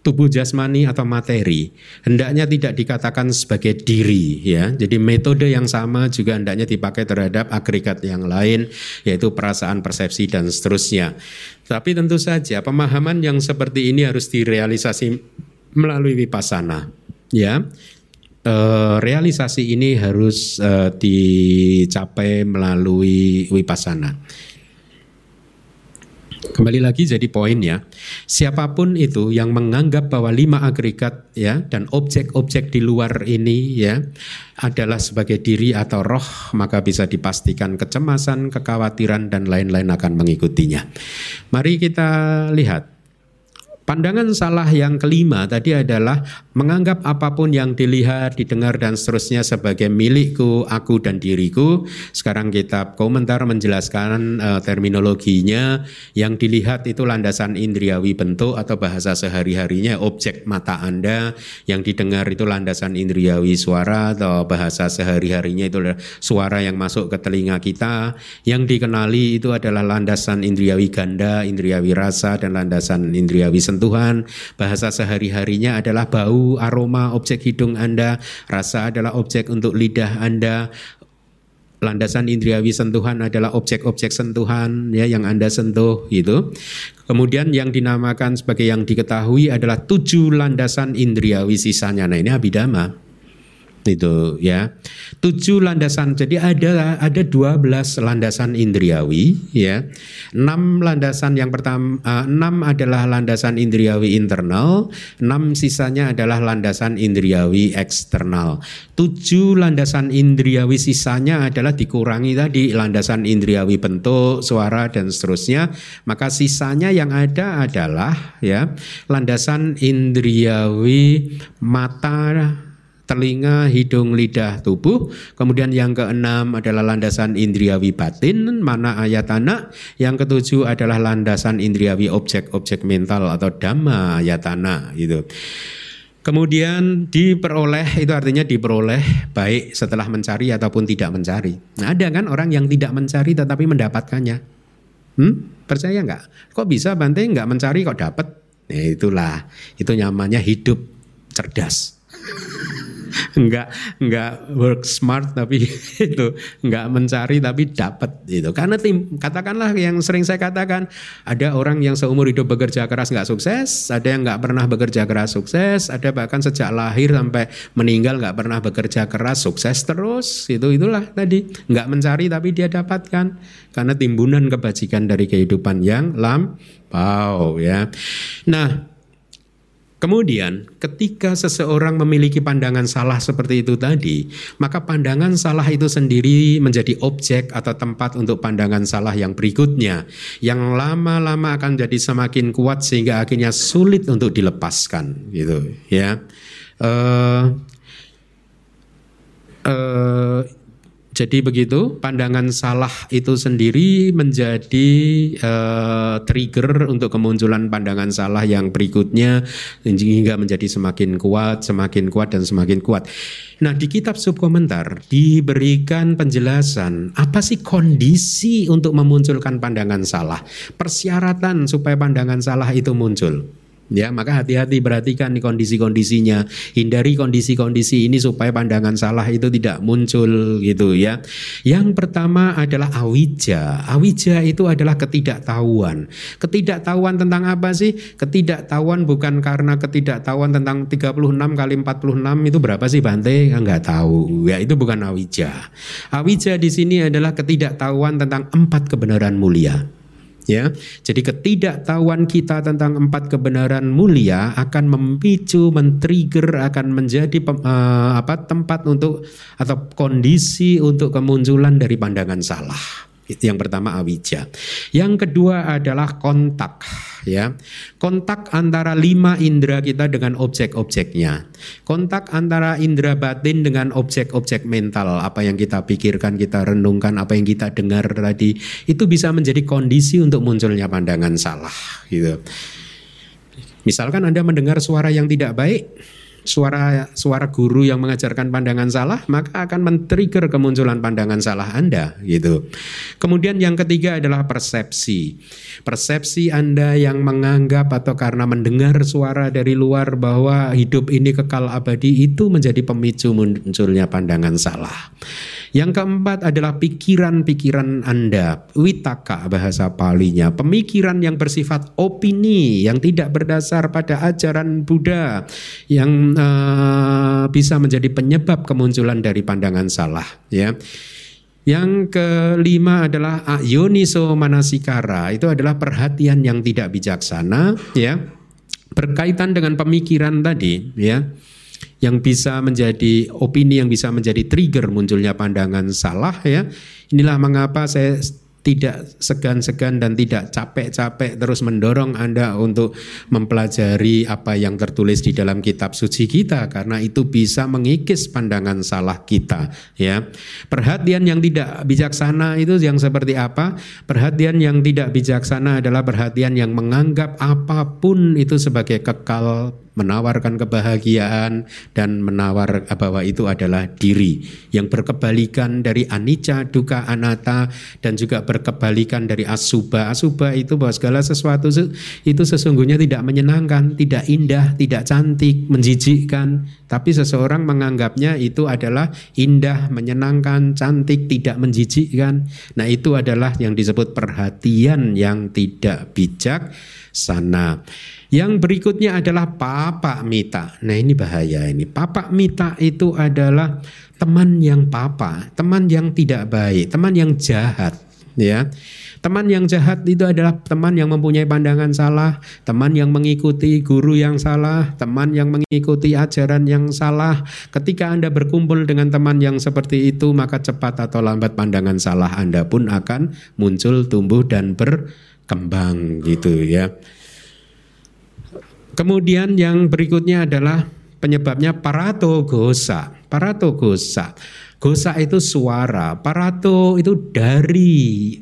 tubuh jasmani atau materi hendaknya tidak dikatakan sebagai diri ya. Jadi metode yang sama juga hendaknya dipakai terhadap agregat yang lain yaitu perasaan, persepsi dan seterusnya. Tapi tentu saja pemahaman yang seperti ini harus direalisasi melalui vipassana ya. E, realisasi ini harus e, dicapai melalui vipassana. Kembali lagi jadi poin ya. Siapa pun itu yang menganggap bahwa lima agregat ya dan objek-objek di luar ini ya adalah sebagai diri atau roh, maka bisa dipastikan kecemasan, kekhawatiran dan lain-lain akan mengikutinya. Mari kita lihat Pandangan salah yang kelima tadi adalah menganggap apa pun yang dilihat, didengar dan seterusnya sebagai milikku, aku dan diriku. Sekarang kitab komentar menjelaskan uh, terminologinya. Yang dilihat itu landasan indriawi bentuk atau bahasa sehari-harinya objek mata Anda. Yang didengar itu landasan indriawi suara atau bahasa sehari-harinya itu suara yang masuk ke telinga kita. Yang dikenali itu adalah landasan indriawi ganda, indriawi rasa dan landasan indriawi sentuh sentuhan, bahasa sehari-harinya adalah bau, aroma, objek hidung Anda, rasa adalah objek untuk lidah Anda, landasan indriawi sentuhan adalah objek-objek sentuhan ya yang Anda sentuh gitu. Kemudian yang dinamakan sebagai yang diketahui adalah tujuh landasan indriawi sisanya. Nah ini abidama. Itu ya. Tujuh landasan jadi ada ada dua belas landasan indriawi ya. Enam landasan yang pertama uh, enam adalah landasan indriawi internal enam sisanya adalah landasan indriawi eksternal. Tujuh landasan indriawi sisanya adalah dikurangi tadi landasan indriawi bentuk suara dan seterusnya. Maka sisanya yang ada adalah ya landasan indriawi mata telinga, hidung, lidah, tubuh. Kemudian yang keenam adalah landasan indriawi batin, mana ayatana. Yang ketujuh adalah landasan indriawi objek-objek mental atau dhamma ayatana gitu. Kemudian diperoleh itu artinya diperoleh baik setelah mencari ataupun tidak mencari. Nah, ada kan orang yang tidak mencari tetapi mendapatkannya. Hmm? Percaya nggak? Kok bisa Bante nggak mencari kok dapat? Nah, itulah itu nyamannya hidup cerdas nggak nggak work smart tapi itu nggak mencari tapi dapat itu karena tim katakanlah yang sering saya katakan ada orang yang seumur hidup bekerja keras nggak sukses ada yang nggak pernah bekerja keras sukses ada bahkan sejak lahir sampai meninggal nggak pernah bekerja keras sukses terus itu itulah tadi nggak mencari tapi dia dapatkan. Karena timbunan kebajikan dari kehidupan yang lampau ya. Nah Kemudian, ketika seseorang memiliki pandangan salah seperti itu tadi, maka pandangan salah itu sendiri menjadi objek atau tempat untuk pandangan salah yang berikutnya, yang lama-lama akan jadi semakin kuat sehingga akhirnya sulit untuk dilepaskan, gitu ya. Uh, uh, jadi begitu, pandangan salah itu sendiri menjadi uh, trigger untuk kemunculan pandangan salah yang berikutnya hingga menjadi semakin kuat, semakin kuat dan semakin kuat. Nah, di kitab subkomentar diberikan penjelasan apa sih kondisi untuk memunculkan pandangan salah, persyaratan supaya pandangan salah itu muncul. Ya, maka hati-hati perhatikan kondisi-kondisinya. Hindari kondisi-kondisi ini supaya pandangan salah itu tidak muncul gitu ya. Yang pertama adalah awija. Awija itu adalah ketidaktahuan. Ketidaktahuan tentang apa sih? Ketidaktahuan bukan karena ketidaktahuan tentang 36 kali 46 itu berapa sih Bante? Enggak tahu. Ya, itu bukan awija. Awija di sini adalah ketidaktahuan tentang empat kebenaran mulia ya. Jadi ketidaktahuan kita tentang empat kebenaran mulia akan memicu, men-trigger akan menjadi uh, apa tempat untuk atau kondisi untuk kemunculan dari pandangan salah. Itu yang pertama awija. Yang kedua adalah kontak ya. Kontak antara lima indera kita dengan objek-objeknya. Kontak antara indera batin dengan objek-objek mental, apa yang kita pikirkan, kita renungkan, apa yang kita dengar tadi, itu bisa menjadi kondisi untuk munculnya pandangan salah gitu. Misalkan Anda mendengar suara yang tidak baik, suara suara guru yang mengajarkan pandangan salah, maka akan men-trigger kemunculan pandangan salah Anda gitu. Kemudian yang ketiga adalah persepsi. Persepsi Anda yang menganggap atau karena mendengar suara dari luar bahwa hidup ini kekal abadi itu menjadi pemicu munculnya pandangan salah. Yang keempat adalah pikiran-pikiran Anda, witaka bahasa palinya, pemikiran yang bersifat opini yang tidak berdasar pada ajaran Buddha yang uh, bisa menjadi penyebab kemunculan dari pandangan salah, ya. Yang kelima adalah ayoniso manasikara, itu adalah perhatian yang tidak bijaksana, ya. Berkaitan dengan pemikiran tadi, ya yang bisa menjadi opini yang bisa menjadi trigger munculnya pandangan salah ya. Inilah mengapa saya tidak segan-segan dan tidak capek-capek terus mendorong Anda untuk mempelajari apa yang tertulis di dalam kitab suci kita karena itu bisa mengikis pandangan salah kita ya. Perhatian yang tidak bijaksana itu yang seperti apa? Perhatian yang tidak bijaksana adalah perhatian yang menganggap apa pun itu sebagai kekal menawarkan kebahagiaan dan menawar bahwa itu adalah diri yang berkebalikan dari anicca, duka, anatta dan juga berkebalikan dari asuba. Asuba itu bahwa segala sesuatu itu sesungguhnya tidak menyenangkan, tidak indah, tidak cantik, menjijikkan, tapi seseorang menganggapnya itu adalah indah, menyenangkan, cantik, tidak menjijikkan. Nah, itu adalah yang disebut perhatian yang tidak bijak sana. Yang berikutnya adalah papa mita. Nah ini bahaya ini. Papa mita itu adalah teman yang papa, teman yang tidak baik, teman yang jahat. Ya, teman yang jahat itu adalah teman yang mempunyai pandangan salah, teman yang mengikuti guru yang salah, teman yang mengikuti ajaran yang salah. Ketika Anda berkumpul dengan teman yang seperti itu, maka cepat atau lambat pandangan salah Anda pun akan muncul, tumbuh dan berkembang gitu ya. Kemudian yang berikutnya adalah penyebabnya parato gosa. Parato gosa. Gosa itu suara, parato itu dari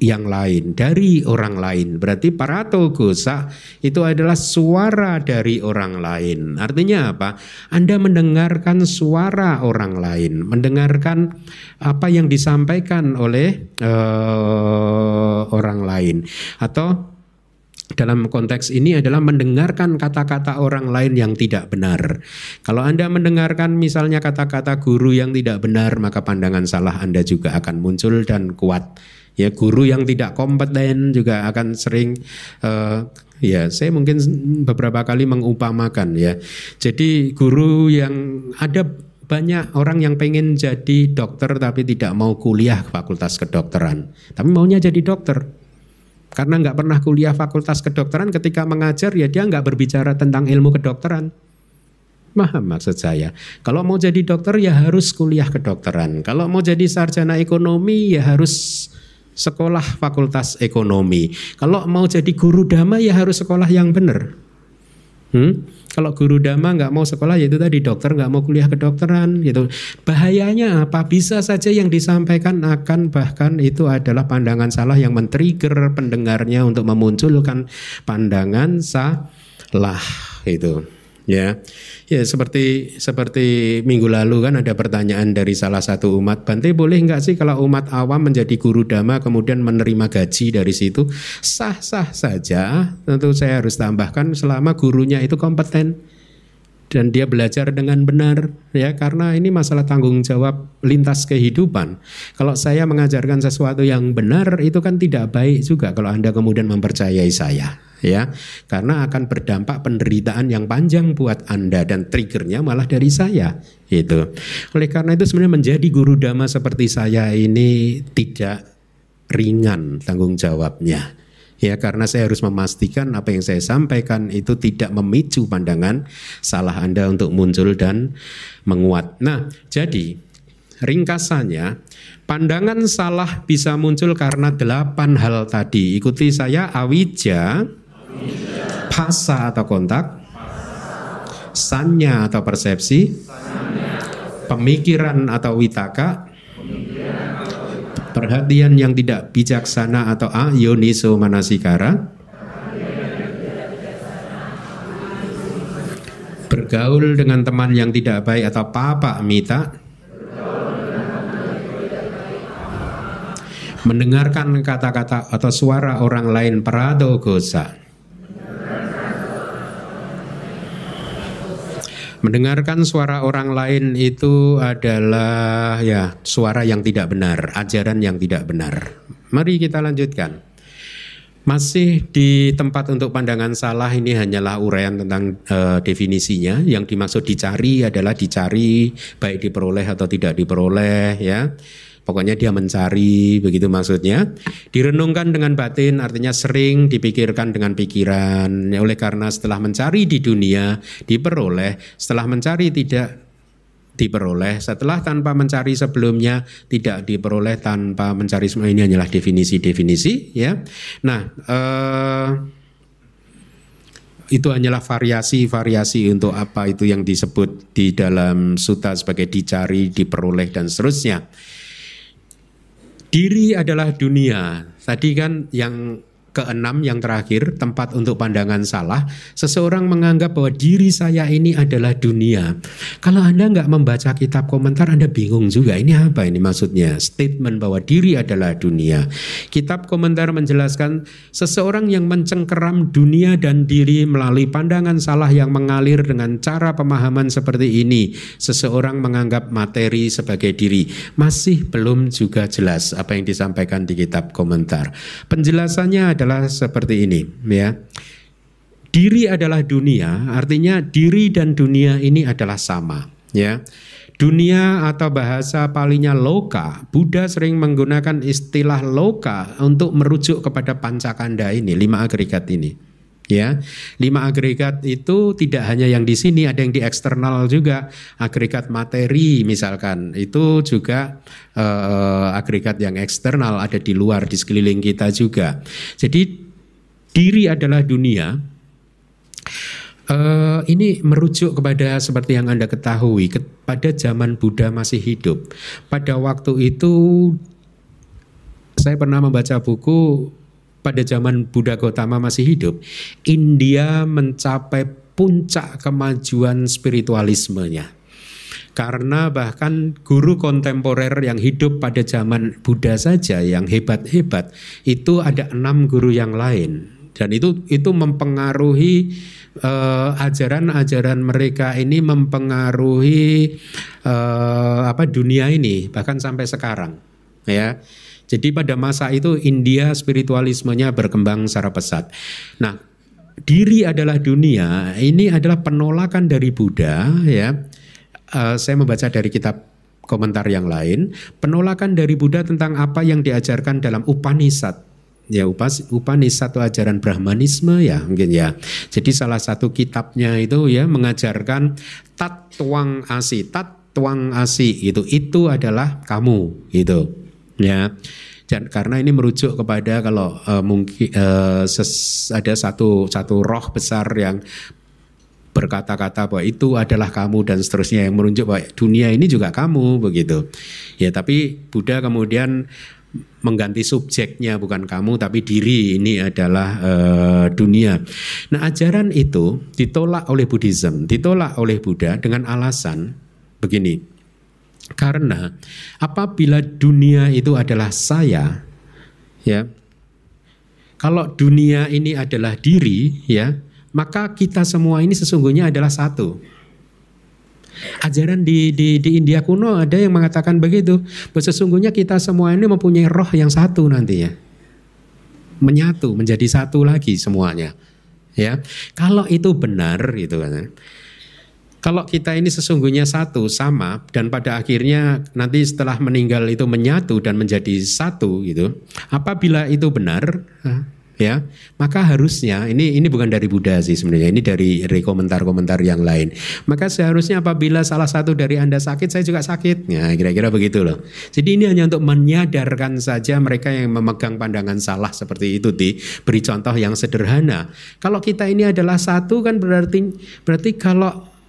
yang lain, dari orang lain. Berarti parato gosa itu adalah suara dari orang lain. Artinya apa? Anda mendengarkan suara orang lain, mendengarkan apa yang disampaikan oleh uh, orang lain atau dalam konteks ini adalah mendengarkan kata-kata orang lain yang tidak benar. Kalau Anda mendengarkan misalnya kata-kata guru yang tidak benar, maka pandangan salah Anda juga akan muncul dan kuat. Ya, guru yang tidak kompeten juga akan sering uh, ya, saya mungkin beberapa kali mengupamakan ya. Jadi guru yang ada banyak orang yang pengen jadi dokter tapi tidak mau kuliah fakultas kedokteran, tapi maunya jadi dokter karena nggak pernah kuliah fakultas kedokteran ketika mengajar ya dia nggak berbicara tentang ilmu kedokteran. Paham maksud saya. Kalau mau jadi dokter ya harus kuliah kedokteran. Kalau mau jadi sarjana ekonomi ya harus sekolah fakultas ekonomi. Kalau mau jadi guru dhamma ya harus sekolah yang benar. Hmm? Kalau guru dhamma nggak mau sekolah yaitu tadi dokter nggak mau kuliah kedokteran gitu. Bahayanya apa? Bisa saja yang disampaikan akan bahkan itu adalah pandangan salah yang men-trigger pendengarnya untuk memunculkan pandangan salah itu ya. Ya seperti seperti minggu lalu kan ada pertanyaan dari salah satu umat Bante boleh nggak sih kalau umat awam menjadi guru dhamma kemudian menerima gaji dari situ? Sah sah saja. Tentu saya harus tambahkan selama gurunya itu kompeten dan dia belajar dengan benar ya karena ini masalah tanggung jawab lintas kehidupan. Kalau saya mengajarkan sesuatu yang benar itu kan tidak baik juga kalau Anda kemudian mempercayai saya ya karena akan berdampak penderitaan yang panjang buat Anda dan triggernya malah dari saya itu. Oleh karena itu sebenarnya menjadi guru dhamma seperti saya ini tidak ringan tanggung jawabnya. Ya karena saya harus memastikan apa yang saya sampaikan itu tidak memicu pandangan salah Anda untuk muncul dan menguat. Nah, jadi ringkasannya pandangan salah bisa muncul karena delapan hal tadi. Ikuti saya awija, Pasa atau kontak, sanya atau persepsi, pemikiran atau witaka, perhatian yang tidak bijaksana atau ayoniso manasikara, bergaul dengan teman yang tidak baik atau papa mita, mendengarkan kata-kata atau suara orang lain pradogosa, Mendengarkan suara orang lain itu adalah ya suara yang tidak benar, ajaran yang tidak benar. Mari kita lanjutkan. Masih di tempat untuk pandangan salah ini hanyalah uraian tentang uh, definisinya. Yang dimaksud dicari adalah dicari baik diperoleh atau tidak diperoleh ya. Pokoknya dia mencari, begitu maksudnya. Direnungkan dengan batin artinya sering dipikirkan dengan pikiran. Ya, oleh karena setelah mencari di dunia diperoleh, setelah mencari tidak diperoleh, setelah tanpa mencari sebelumnya tidak diperoleh tanpa mencari semua ini hanyalah definisi-definisi ya. Nah, eh, itu hanyalah variasi-variasi untuk apa itu yang disebut di dalam suta sebagai dicari, diperoleh dan seterusnya. Diri adalah dunia. Tadi kan yang keenam yang terakhir tempat untuk pandangan salah seseorang menganggap bahwa diri saya ini adalah dunia. Kalau anda nggak membaca kitab komentar anda bingung juga ini apa ini maksudnya? Statement bahwa diri adalah dunia. Kitab komentar menjelaskan seseorang yang mencengkeram dunia dan diri melalui pandangan salah yang mengalir dengan cara pemahaman seperti ini seseorang menganggap materi sebagai diri. Masih belum juga jelas apa yang disampaikan di kitab komentar. Penjelasannya adalah seperti ini ya. diri adalah dunia, artinya diri dan dunia ini adalah sama, ya. Dunia atau bahasa palingnya loka, Buddha sering menggunakan istilah loka untuk merujuk kepada pancakanda ini, lima agregat ini. Ya, lima agregat itu tidak hanya yang di sini, ada yang di eksternal juga. Agregat materi misalkan itu juga eh, agregat yang eksternal ada di luar di sekeliling kita juga. Jadi diri adalah dunia, Uh, ini merujuk kepada seperti yang Anda ketahui, pada zaman Buddha masih hidup. Pada waktu itu saya pernah membaca buku pada zaman Buddha Gautama masih hidup. India mencapai puncak kemajuan spiritualismenya. Karena bahkan guru kontemporer yang hidup pada zaman Buddha saja yang hebat-hebat itu ada enam guru yang lain dan itu itu mempengaruhi uh, ajaran-ajaran mereka ini mempengaruhi uh, apa dunia ini bahkan sampai sekarang ya. Jadi pada masa itu India spiritualismenya berkembang secara pesat. Nah, diri adalah dunia ini adalah penolakan dari Buddha ya. Uh, saya membaca dari kitab komentar yang lain, penolakan dari Buddha tentang apa yang diajarkan dalam Upanishad ya upas Upanishad atau ajaran Brahmanisme ya mungkin ya. Jadi salah satu kitabnya itu ya mengajarkan tat tuang asi, tat tuang asi itu itu adalah kamu gitu ya. Dan karena ini merujuk kepada kalau uh, mungkin uh, ada satu satu roh besar yang berkata-kata bahwa itu adalah kamu dan seterusnya yang menunjuk bahwa dunia ini juga kamu begitu. Ya, tapi Buddha kemudian mengganti subjeknya bukan kamu tapi diri ini adalah uh, dunia. Nah, ajaran itu ditolak oleh Buddhism, ditolak oleh Buddha dengan alasan begini. Karena apabila dunia itu adalah saya, ya. Kalau dunia ini adalah diri, ya, maka kita semua ini sesungguhnya adalah satu. Ajaran di, di, di India kuno ada yang mengatakan begitu. Sesungguhnya kita semua ini mempunyai roh yang satu nantinya. Menyatu, menjadi satu lagi semuanya. Ya, kalau itu benar gitu kan. Kalau kita ini sesungguhnya satu sama dan pada akhirnya nanti setelah meninggal itu menyatu dan menjadi satu gitu. Apabila itu benar, ya maka harusnya ini ini bukan dari Buddha sih sebenarnya ini dari, komentar-komentar yang lain. Maka seharusnya apabila salah satu dari anda sakit saya juga sakit. Ya kira-kira begitu loh. Jadi ini hanya untuk menyadarkan saja mereka yang memegang pandangan salah seperti itu di beri contoh yang sederhana. Kalau kita ini adalah satu kan berarti berarti kalau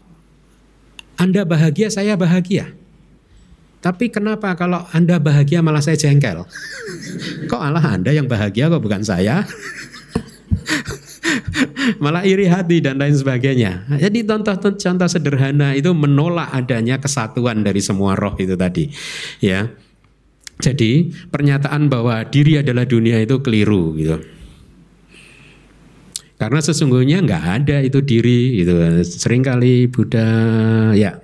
anda bahagia saya bahagia tapi kenapa kalau Anda bahagia malah saya jengkel? Kok Allah Anda yang bahagia kok bukan saya? malah iri hati dan lain sebagainya. Jadi contoh contoh sederhana itu menolak adanya kesatuan dari semua roh itu tadi. Ya. Jadi pernyataan bahwa diri adalah dunia itu keliru gitu. Karena sesungguhnya nggak ada itu diri gitu. Seringkali Buddha ya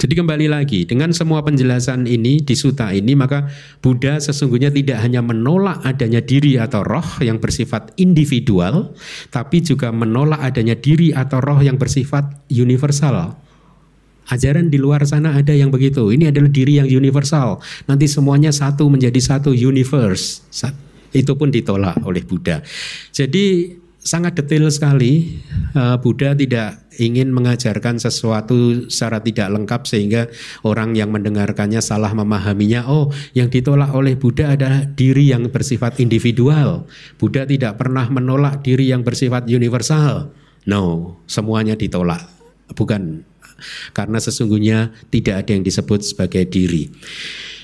jadi kembali lagi dengan semua penjelasan ini di suta ini maka Buddha sesungguhnya tidak hanya menolak adanya diri atau roh yang bersifat individual tapi juga menolak adanya diri atau roh yang bersifat universal. Ajaran di luar sana ada yang begitu. Ini adalah diri yang universal. Nanti semuanya satu menjadi satu universe. Itu pun ditolak oleh Buddha. Jadi sangat detail sekali. Uh, Buddha tidak ingin mengajarkan sesuatu secara tidak lengkap sehingga orang yang mendengarkannya salah memahaminya. Oh, yang ditolak oleh Buddha adalah diri yang bersifat individual. Buddha tidak pernah menolak diri yang bersifat universal. No, semuanya ditolak. Bukan karena sesungguhnya tidak ada yang disebut sebagai diri.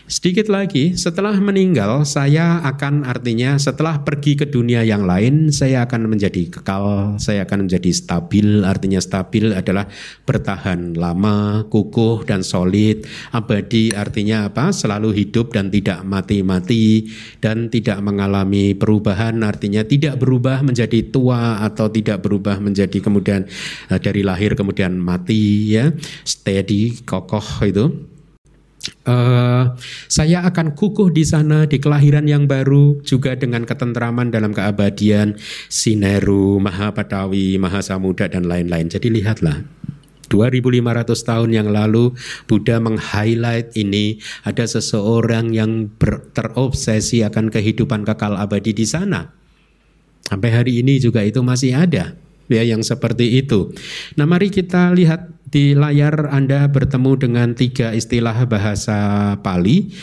Sedikit lagi, setelah meninggal, saya akan artinya setelah pergi ke dunia yang lain, saya akan menjadi kekal, saya akan menjadi stabil. Artinya stabil adalah bertahan lama, kukuh dan solid. Abadi artinya apa? Selalu hidup dan tidak mati-mati dan tidak mengalami perubahan. Artinya tidak berubah menjadi tua atau tidak berubah menjadi kemudian eh, dari lahir kemudian mati ya. Steady, kokoh itu. Bahwa saya akan kukuh di sana di kelahiran yang baru juga dengan ketentraman dalam keabadian Sineru, Mahapatawi, Mahasamuda dan lain-lain. Jadi lihatlah 2500 tahun yang lalu Buddha meng-highlight ini ada seseorang yang ber, terobsesi akan kehidupan kekal abadi di sana. Sampai hari ini juga itu masih ada ya yang seperti itu. Nah, mari kita lihat di layar Anda bertemu dengan tiga istilah bahasa Pali.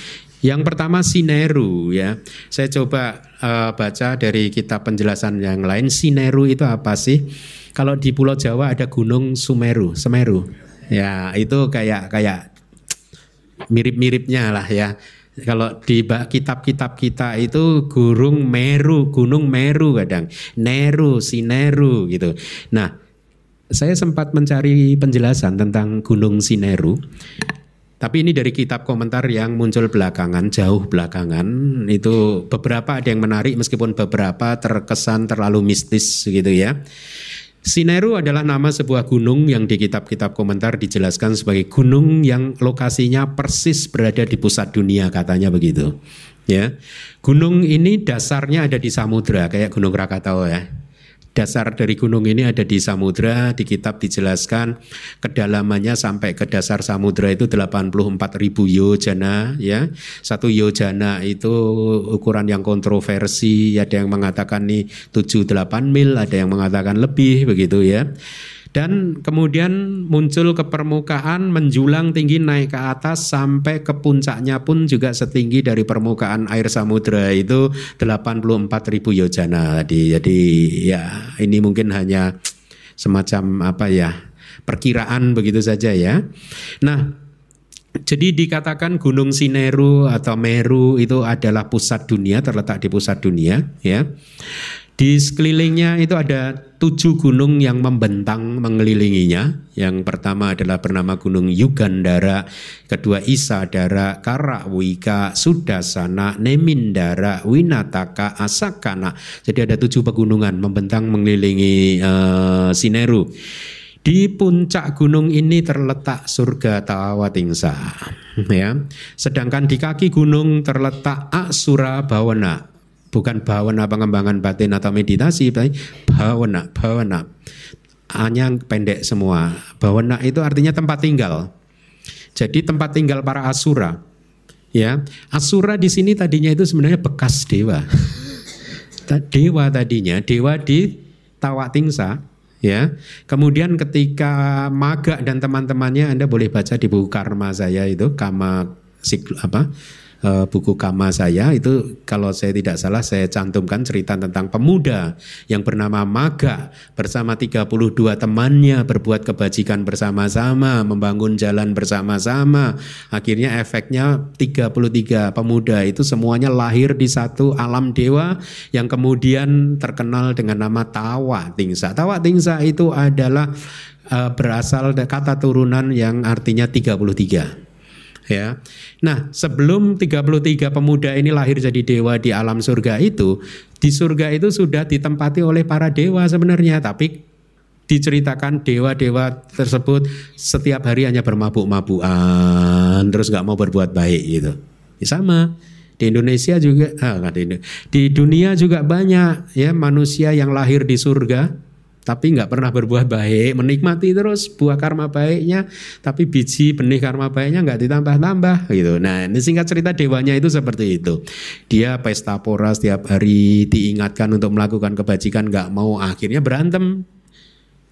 Yang pertama sineru ya. Saya coba uh, baca dari kitab penjelasan yang lain. Sineru itu apa sih? Kalau di Pulau Jawa ada Gunung Sumeru, Semeru. Ya, itu kayak kayak mirip-miripnya lah ya. Kalau di kitab-kitab kita itu Gunung Meru, Gunung Meru kadang, Neru, Sineru gitu. Nah, saya sempat mencari penjelasan tentang Gunung Sineru. Tapi ini dari kitab komentar yang muncul belakangan, jauh belakangan. Itu beberapa ada yang menarik meskipun beberapa terkesan terlalu mistis gitu ya. Sineru adalah nama sebuah gunung yang di kitab-kitab komentar dijelaskan sebagai gunung yang lokasinya persis berada di pusat dunia katanya begitu. Ya. Gunung ini dasarnya ada di samudra kayak Gunung Krakatau ya dasar dari gunung ini ada di samudra di kitab dijelaskan kedalamannya sampai ke dasar samudra itu 84 ribu yojana ya. Satu yojana itu ukuran yang kontroversi ada yang mengatakan nih 7-8 mil ada yang mengatakan lebih begitu ya dan kemudian muncul ke permukaan menjulang tinggi naik ke atas sampai ke puncaknya pun juga setinggi dari permukaan air samudra itu 84 ribu yojana tadi jadi ya ini mungkin hanya semacam apa ya perkiraan begitu saja ya nah jadi dikatakan Gunung Sineru atau Meru itu adalah pusat dunia, terletak di pusat dunia, ya. Di sekelilingnya itu ada tujuh gunung yang membentang mengelilinginya. Yang pertama adalah bernama Gunung Yugandara, kedua Isadara, Karawika, Sudasana, Nemindara, Winataka, Asakana. Jadi ada tujuh pegunungan membentang mengelilingi uh, Sineru. Di puncak gunung ini terletak surga Tawatingsa. Ya. Sedangkan di kaki gunung terletak Asura Bawana bukan bawana pengembangan batin atau meditasi, tapi bawana, bawana. Hanya pendek semua. Bawana itu artinya tempat tinggal. Jadi tempat tinggal para asura. Ya, asura di sini tadinya itu sebenarnya bekas dewa. dewa tadinya, dewa di Tawatingsa, ya. Kemudian ketika Maga dan teman-temannya Anda boleh baca di buku karma saya itu Kama sikl, apa uh, buku kama saya itu kalau saya tidak salah saya cantumkan cerita tentang pemuda yang bernama Maga bersama 32 temannya berbuat kebajikan bersama-sama, membangun jalan bersama-sama. Akhirnya efeknya 33 pemuda itu semuanya lahir di satu alam dewa yang kemudian terkenal dengan nama Tawa Tingsa. Tawa Tingsa itu adalah uh, berasal dari kata turunan yang artinya 33 ya. Nah, sebelum 33 pemuda ini lahir jadi dewa di alam surga itu, di surga itu sudah ditempati oleh para dewa sebenarnya, tapi diceritakan dewa-dewa tersebut setiap hari hanya bermabuk-mabukan, terus nggak mau berbuat baik gitu. Ya, sama di Indonesia juga, ah, di, dunia juga banyak ya manusia yang lahir di surga tapi nggak pernah berbuat baik, menikmati terus buah karma baiknya, tapi biji benih karma baiknya nggak ditambah-tambah gitu. Nah, ini singkat cerita dewanya itu seperti itu. Dia pesta pora setiap hari diingatkan untuk melakukan kebajikan nggak mau, akhirnya berantem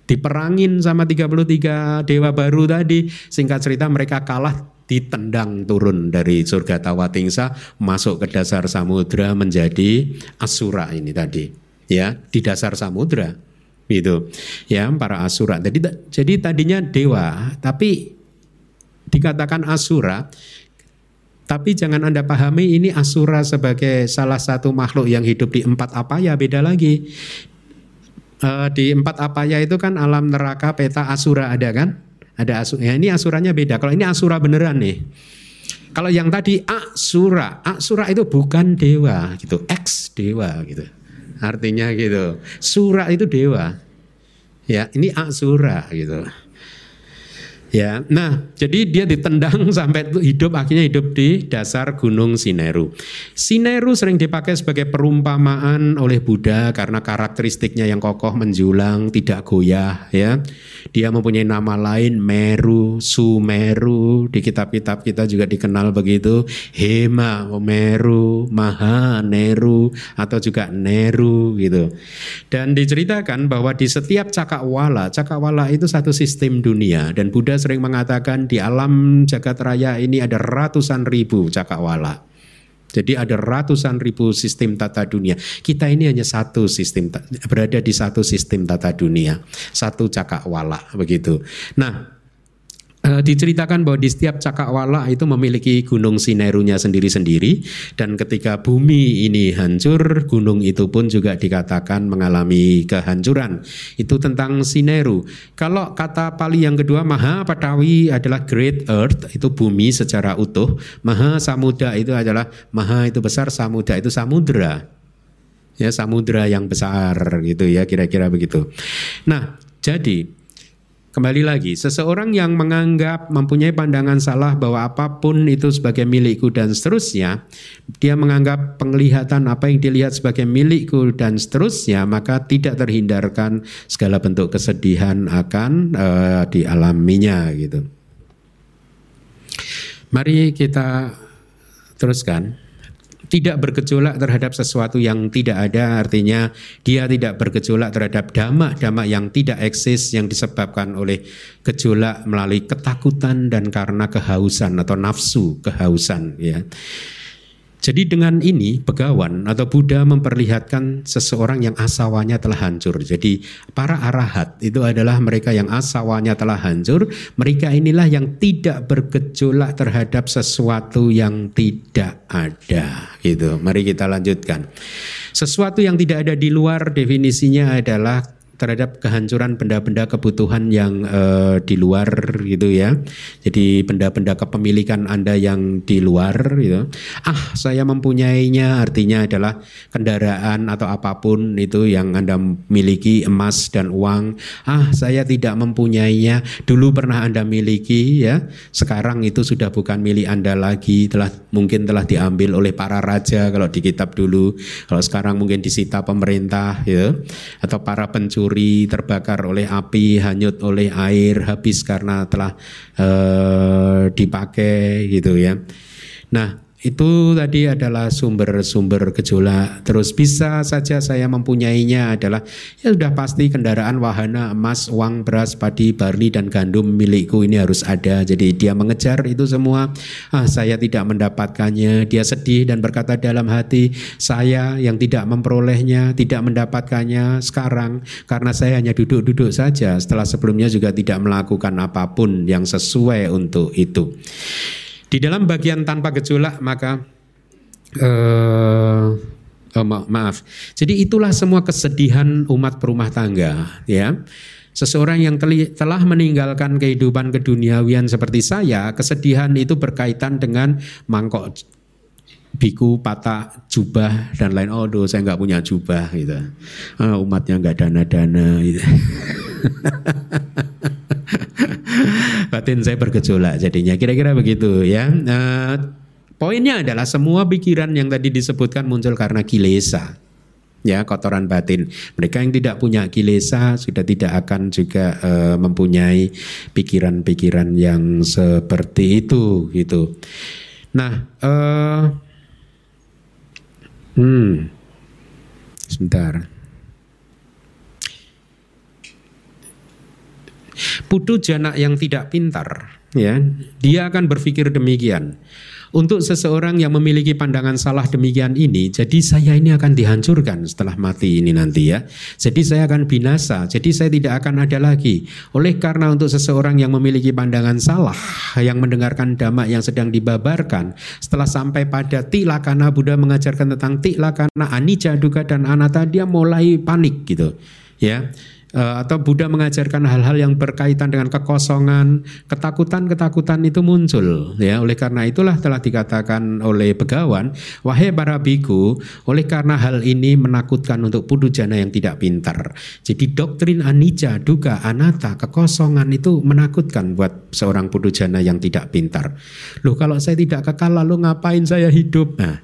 diperangin sama 33 dewa baru tadi. Singkat cerita mereka kalah ditendang turun dari surga Tawatingsa masuk ke dasar samudra menjadi asura ini tadi ya di dasar samudra gitu ya para asura. Jadi jadi tadinya dewa tapi dikatakan asura. Tapi jangan anda pahami ini asura sebagai salah satu makhluk yang hidup di empat apa ya beda lagi. E, di empat apa ya itu kan alam neraka peta asura ada kan? Ada asura ya ini asuranya beda. Kalau ini asura beneran nih. Kalau yang tadi asura asura itu bukan dewa gitu. Ex dewa gitu Artinya gitu. Sura itu dewa. Ya, ini asura gitu. Ya, nah jadi dia ditendang sampai hidup akhirnya hidup di dasar Gunung Sineru. Sineru sering dipakai sebagai perumpamaan oleh Buddha karena karakteristiknya yang kokoh menjulang, tidak goyah. Ya, dia mempunyai nama lain Meru, Sumeru. Di kitab-kitab kita juga dikenal begitu. Hema, Meru, Maha, Neru atau juga Neru gitu. Dan diceritakan bahwa di setiap cakrawala, cakrawala itu satu sistem dunia dan Buddha sering mengatakan di alam jagat raya ini ada ratusan ribu cakrawala. Jadi ada ratusan ribu sistem tata dunia. Kita ini hanya satu sistem berada di satu sistem tata dunia, satu cakrawala begitu. Nah, Uh, diceritakan bahwa di setiap cakrawala itu memiliki gunung sinerunya sendiri-sendiri. Dan ketika bumi ini hancur gunung itu pun juga dikatakan mengalami kehancuran. Itu tentang sineru. Kalau kata Pali yang kedua Maha Patawi adalah Great Earth itu bumi secara utuh. Maha Samuda itu adalah Maha itu besar Samuda itu samudra. Ya samudra yang besar gitu ya kira-kira begitu. Nah jadi Kembali lagi, seseorang yang menganggap mempunyai pandangan salah bahwa apa pun itu sebagai milikku dan seterusnya, dia menganggap penglihatan apa yang dilihat sebagai milikku dan seterusnya, maka tidak terhindarkan segala bentuk kesedihan akan uh, dialaminya gitu. Mari kita teruskan tidak bergejolak terhadap sesuatu yang tidak ada artinya dia tidak bergejolak terhadap dhamma-dhamma yang tidak eksis yang disebabkan oleh gejolak melalui ketakutan dan karena kehausan atau nafsu kehausan ya. Jadi dengan ini Begawan atau Buddha memperlihatkan seseorang yang asawanya telah hancur. Jadi para arahat itu adalah mereka yang asawanya telah hancur. Mereka inilah yang tidak bergejolak terhadap sesuatu yang tidak ada. Gitu. Mari kita lanjutkan. Sesuatu yang tidak ada di luar definisinya adalah terhadap kehancuran benda-benda kebutuhan yang uh, di luar gitu ya. Jadi benda-benda kepemilikan Anda yang di luar gitu. Ah, saya mempunyainya artinya adalah kendaraan atau apa pun itu yang Anda miliki emas dan uang. Ah, saya tidak mempunyainya. Dulu pernah Anda miliki ya. Sekarang itu sudah bukan milik Anda lagi, telah mungkin telah diambil oleh para raja kalau di kitab dulu. Kalau sekarang mungkin disita pemerintah ya atau para pencuri terbakar oleh api, hanyut oleh air, habis karena telah uh, dipakai gitu ya. Nah, itu tadi adalah sumber-sumber gejolak. Terus bisa saja saya mempunyainya adalah ya sudah pasti kendaraan, wahana, emas, uang, beras, padi, barley dan gandum milikku ini harus ada. Jadi dia mengejar itu semua. Ah, saya tidak mendapatkannya. Dia sedih dan berkata dalam hati, saya yang tidak memperolehnya, tidak mendapatkannya sekarang karena saya hanya duduk-duduk saja setelah sebelumnya juga tidak melakukan apa pun yang sesuai untuk itu. Di dalam bagian tanpa gejolak maka uh, oh, ma maaf. Jadi itulah semua kesedihan umat perumah tangga, ya. Seseorang yang telah meninggalkan kehidupan keduniawian seperti saya, kesedihan itu berkaitan dengan mangkok biku, patah, jubah dan lain. Oh, doh, saya nggak punya jubah gitu. Uh, umatnya nggak dana-dana gitu. batin saya bergejolak jadinya. Kira-kira begitu ya. Uh, poinnya adalah semua pikiran yang tadi disebutkan muncul karena kilesa ya kotoran batin. Mereka yang tidak punya kilesa sudah tidak akan juga uh, mempunyai pikiran-pikiran yang seperti itu gitu. Nah, uh, hmm, sebentar. Putu jana yang tidak pintar, ya, dia akan berpikir demikian. Untuk seseorang yang memiliki pandangan salah demikian ini, jadi saya ini akan dihancurkan setelah mati ini nanti ya. Jadi saya akan binasa, jadi saya tidak akan ada lagi. Oleh karena untuk seseorang yang memiliki pandangan salah, yang mendengarkan dhamma yang sedang dibabarkan, setelah sampai pada tilakana Buddha mengajarkan tentang tilakana, anicca, dukkha dan anatta, dia mulai panik gitu. Ya, uh, atau Buddha mengajarkan hal-hal yang berkaitan dengan kekosongan, ketakutan-ketakutan itu muncul ya. Oleh karena itulah telah dikatakan oleh Begawan, wahai para biku, oleh karena hal ini menakutkan untuk pudujana yang tidak pintar. Jadi doktrin anicca, duga, anatta, kekosongan itu menakutkan buat seorang pudujana yang tidak pintar. Loh kalau saya tidak kekal lalu ngapain saya hidup? Nah,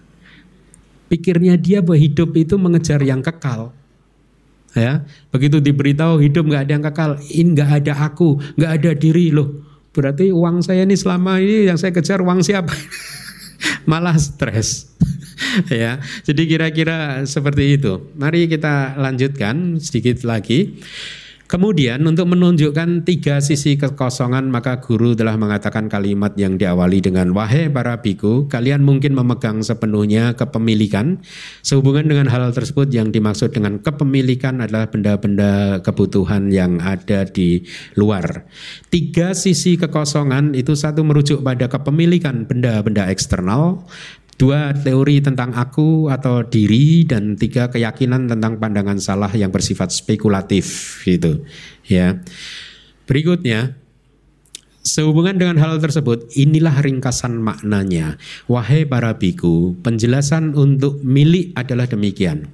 pikirnya dia bahwa hidup itu mengejar yang kekal ya begitu diberitahu hidup nggak ada yang kekal ini nggak ada aku nggak ada diri loh. Berarti uang saya ini selama ini yang saya kejar uang siapa? Malah stres. Ya jadi kira-kira seperti itu. Mari kita lanjutkan sedikit lagi Kemudian untuk menunjukkan tiga sisi kekosongan maka guru telah mengatakan kalimat yang diawali dengan wahai para biku kalian mungkin memegang sepenuhnya kepemilikan sehubungan dengan hal tersebut yang dimaksud dengan kepemilikan adalah benda-benda kebutuhan yang ada di luar. Tiga sisi kekosongan itu satu merujuk pada kepemilikan benda-benda eksternal, Dua teori tentang aku atau diri dan tiga keyakinan tentang pandangan salah yang bersifat spekulatif gitu ya. Berikutnya Sehubungan dengan hal tersebut, inilah ringkasan maknanya. Wahai para biku, penjelasan untuk milik adalah demikian.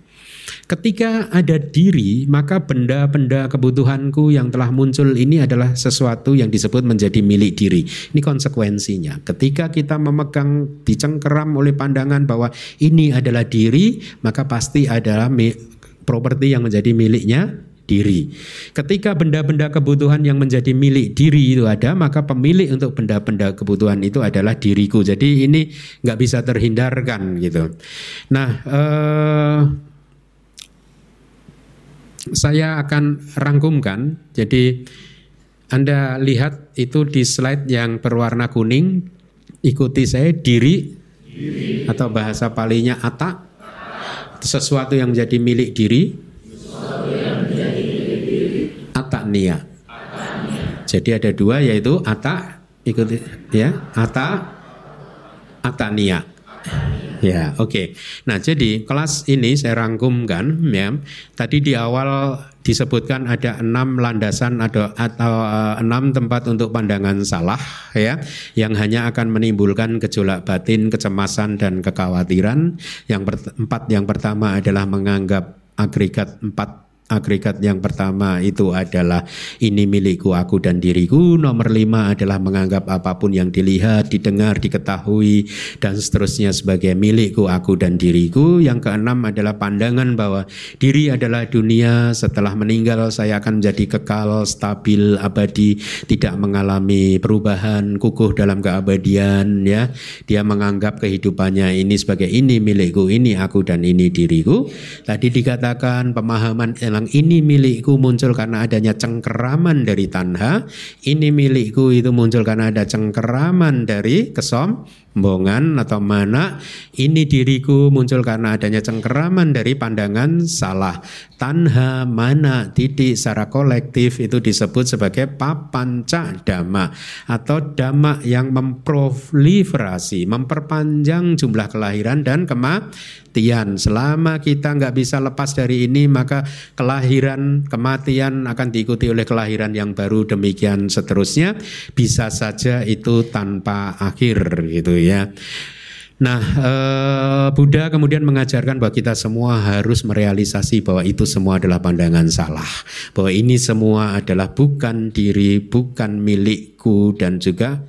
Ketika ada diri, maka benda-benda kebutuhanku yang telah muncul ini adalah sesuatu yang disebut menjadi milik diri. Ini konsekuensinya. Ketika kita memegang dicengkeram oleh pandangan bahwa ini adalah diri, maka pasti adalah properti yang menjadi miliknya diri. Ketika benda-benda kebutuhan yang menjadi milik diri itu ada, maka pemilik untuk benda-benda kebutuhan itu adalah diriku. Jadi ini nggak bisa terhindarkan gitu. Nah. Eh, saya akan rangkumkan. Jadi Anda lihat itu di slide yang berwarna kuning. Ikuti saya diri, diri. atau bahasa palinya ata. Sesuatu yang menjadi milik diri. Ata nia. Jadi ada dua yaitu ata ikuti ya ata atania. Ya, oke. Okay. Nah, jadi kelas ini saya rangkumkan ya. Tadi di awal disebutkan ada enam landasan atau, atau uh, enam tempat untuk pandangan salah ya, yang hanya akan menimbulkan gejolak batin, kecemasan dan kekhawatiran. Yang empat yang pertama adalah menganggap agregat empat agregat yang pertama itu adalah ini milikku aku dan diriku. Nomor lima adalah menganggap apa pun yang dilihat, didengar, diketahui dan seterusnya sebagai milikku aku dan diriku. Yang keenam adalah pandangan bahwa diri adalah dunia. Setelah meninggal saya akan menjadi kekal, stabil, abadi, tidak mengalami perubahan, kukuh dalam keabadian. Ya, dia menganggap kehidupannya ini sebagai ini milikku, ini aku dan ini diriku. Tadi dikatakan pemahaman bilang ini milikku muncul karena adanya cengkeraman dari tanha, ini milikku itu muncul karena ada cengkeraman dari kesom bohongan atau mana ini diriku muncul karena adanya cengkeraman dari pandangan salah. Tanha mana titik secara kolektif itu disebut sebagai papanca dhamma atau dhamma yang memproliferasi memperpanjang jumlah kelahiran dan kematian. Selama kita nggak bisa lepas dari ini maka kelahiran kematian akan diikuti oleh kelahiran yang baru. Demikian seterusnya. Bisa saja itu tanpa akhir gitu ya. Nah, eh, Buddha kemudian mengajarkan bahwa kita semua harus merealisasi bahwa itu semua adalah pandangan salah, bahwa ini semua adalah bukan diri, bukan milikku dan juga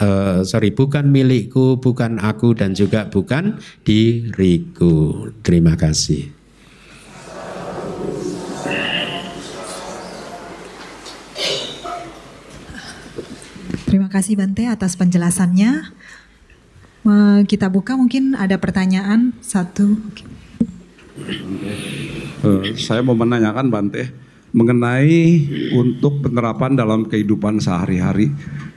uh, sorry bukan milikku, bukan aku dan juga bukan diriku. Terima kasih. Terima kasih Bante atas penjelasannya kita buka mungkin ada pertanyaan satu. Uh, saya mau menanyakan Bante mengenai untuk penerapan dalam kehidupan sehari-hari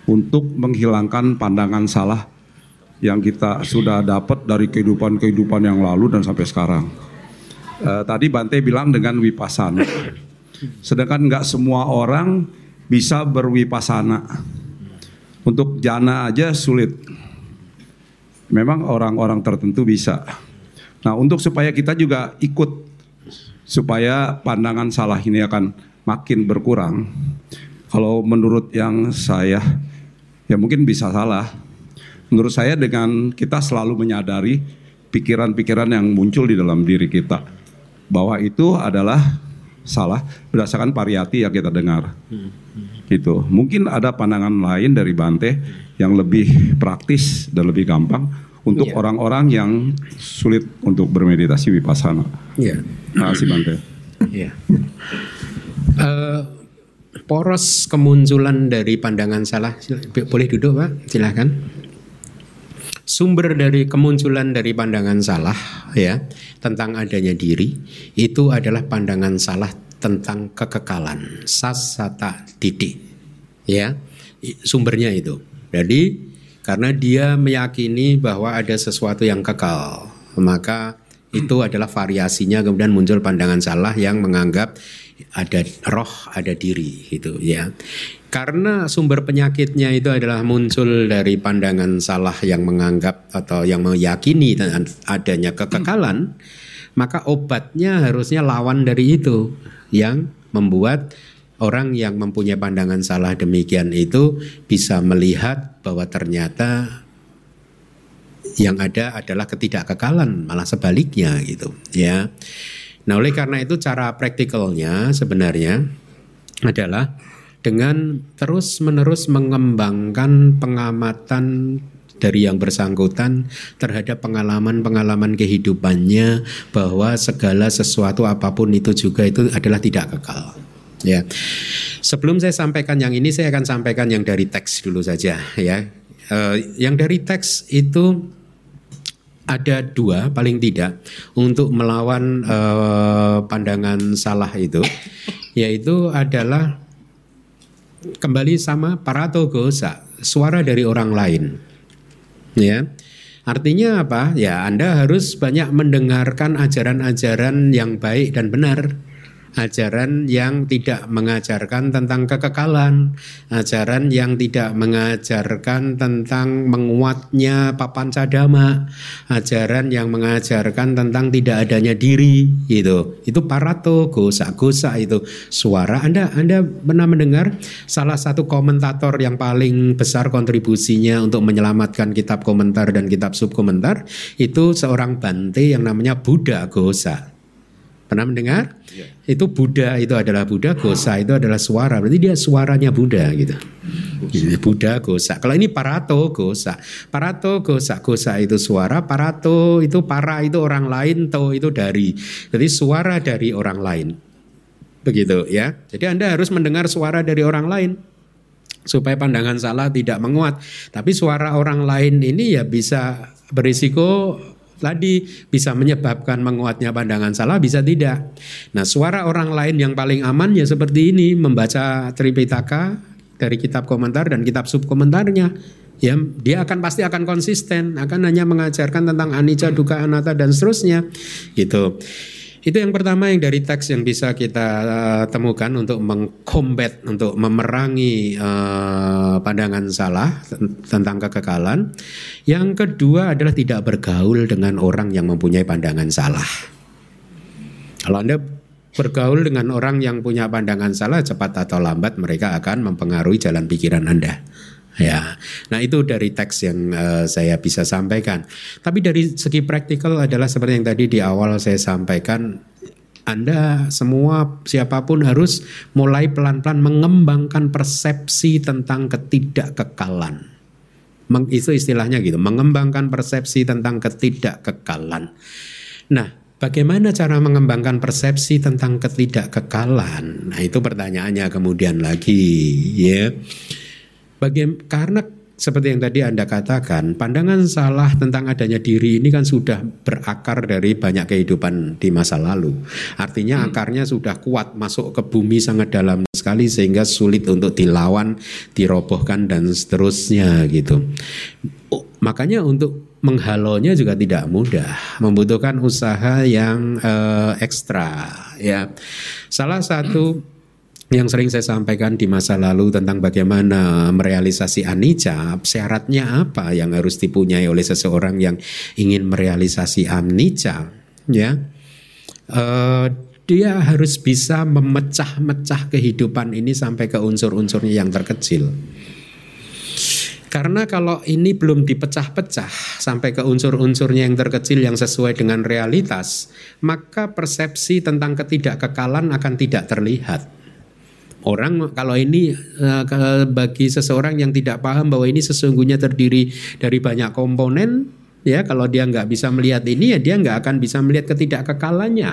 untuk menghilangkan pandangan salah yang kita sudah dapat dari kehidupan-kehidupan yang lalu dan sampai sekarang. Uh, tadi Bante bilang dengan wipasana, sedangkan nggak semua orang bisa berwipasana. Untuk jana aja sulit memang orang-orang tertentu bisa. Nah, untuk supaya kita juga ikut supaya pandangan salah ini akan makin berkurang. Kalau menurut yang saya, ya mungkin bisa salah. Menurut saya dengan kita selalu menyadari pikiran-pikiran yang muncul di dalam diri kita bahwa itu adalah salah berdasarkan variati yang kita dengar. Gitu. Mungkin ada pandangan lain dari Bante yang lebih praktis dan lebih gampang untuk Iya. orang-orang yang sulit untuk bermeditasi vipassana. Iya. Terima kasih Bante. Iya. Eh, poros kemunculan dari pandangan salah, boleh duduk Pak, silahkan. Sumber dari kemunculan dari pandangan salah, ya, tentang adanya diri, itu adalah pandangan salah tentang kekekalan, sasata didik, ya, sumbernya itu. Jadi karena dia meyakini bahwa ada sesuatu yang kekal, maka itu adalah variasinya kemudian muncul pandangan salah yang menganggap ada roh, ada diri gitu ya. Karena sumber penyakitnya itu adalah muncul dari pandangan salah yang menganggap atau yang meyakini dan adanya kekekalan, maka obatnya harusnya lawan dari itu yang membuat orang yang mempunyai pandangan salah demikian itu bisa melihat bahwa ternyata yang ada adalah ketidakkekalan malah sebaliknya gitu ya. Nah, oleh karena itu cara praktikalnya sebenarnya adalah dengan terus-menerus mengembangkan pengamatan dari yang bersangkutan terhadap pengalaman-pengalaman kehidupannya bahwa segala sesuatu apa pun itu juga itu adalah tidak kekal. Ya. Sebelum saya sampaikan yang ini saya akan sampaikan yang dari teks dulu saja ya. Eh, yang dari teks itu ada dua paling tidak untuk melawan eh, pandangan salah itu yaitu adalah kembali sama paratogosa suara dari orang lain ya. Artinya apa? Ya Anda harus banyak mendengarkan ajaran-ajaran yang baik dan benar ajaran yang tidak mengajarkan tentang kekekalan, ajaran yang tidak mengajarkan tentang menguatnya papan cadama, ajaran yang mengajarkan tentang tidak adanya diri gitu. Itu parato gosa-gosa itu suara. Anda Anda pernah mendengar salah satu komentator yang paling besar kontribusinya untuk menyelamatkan kitab komentar dan kitab subkomentar itu seorang Bante yang namanya Buddha Gosa. Pernah mendengar? Itu Buddha itu adalah Buddha, Gosa itu adalah suara. Berarti dia suaranya Buddha gitu. Gitu, Buddha, Gosa. Kalau ini Parato, Gosa. Parato, Gosa. Gosa itu suara, Parato itu para itu orang lain, To itu dari. Jadi suara dari orang lain. Begitu ya. Jadi Anda harus mendengar suara dari orang lain supaya pandangan salah tidak menguat. Tapi suara orang lain ini ya bisa berisiko tadi bisa menyebabkan menguatnya pandangan salah bisa tidak. Nah, suara orang lain yang paling aman ya seperti ini membaca Tripitaka dari kitab komentar dan kitab subkomentarnya. Ya, dia akan pasti akan konsisten, akan hanya mengajarkan tentang anicca, dukkha, anatta dan seterusnya. Gitu. Itu yang pertama yang dari teks yang bisa kita uh, temukan untuk mengkombat, untuk memerangi uh, pandangan salah tentang kekekalan. Yang kedua adalah tidak bergaul dengan orang yang mempunyai pandangan salah. Kalau Anda bergaul dengan orang yang punya pandangan salah, cepat atau lambat mereka akan mempengaruhi jalan pikiran Anda. Ya, nah itu dari teks yang uh, saya bisa sampaikan. Tapi dari segi praktikal adalah seperti yang tadi di awal saya sampaikan, Anda semua siapa pun harus mulai pelan-pelan mengembangkan persepsi tentang ketidakkekalan. Meng, itu istilahnya gitu, mengembangkan persepsi tentang ketidakkekalan. Nah, bagaimana cara mengembangkan persepsi tentang ketidakkekalan? Nah, itu pertanyaannya kemudian lagi, ya. Bagaimana karena seperti yang tadi Anda katakan, pandangan salah tentang adanya diri ini kan sudah berakar dari banyak kehidupan di masa lalu. Artinya akarnya sudah kuat masuk ke bumi sangat dalam sekali sehingga sulit untuk dilawan, dirobohkan dan seterusnya gitu. Oh, makanya untuk menghalonya juga tidak mudah, membutuhkan usaha yang eh, ekstra ya. Salah satu yang sering saya sampaikan di masa lalu tentang bagaimana merealisasi anicca, syaratnya apa yang harus dipunyai oleh seseorang yang ingin merealisasi anicca, ya. Eh, dia harus bisa memecah-mecah kehidupan ini sampai ke unsur-unsurnya yang terkecil. Karena kalau ini belum dipecah-pecah sampai ke unsur-unsurnya yang terkecil yang sesuai dengan realitas, maka persepsi tentang ketidakkekalan akan tidak terlihat. Orang kalau ini eh, bagi seseorang yang tidak paham bahwa ini sesungguhnya terdiri dari banyak komponen, ya kalau dia nggak bisa melihat ini ya dia nggak akan bisa melihat ketidakkekalannya.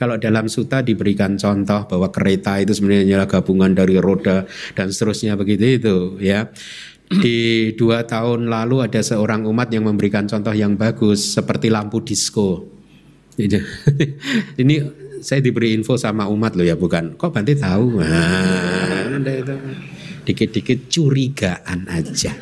Kalau dalam suta diberikan contoh bahwa kereta itu sebenarnya gabungan dari roda dan seterusnya begitu itu ya di dua tahun lalu ada seorang umat yang memberikan contoh yang bagus seperti lampu disco. Ini saya diberi info sama umat loh ya bukan? Kok Bante tahu? Nah, dikit-dikit curigaan aja.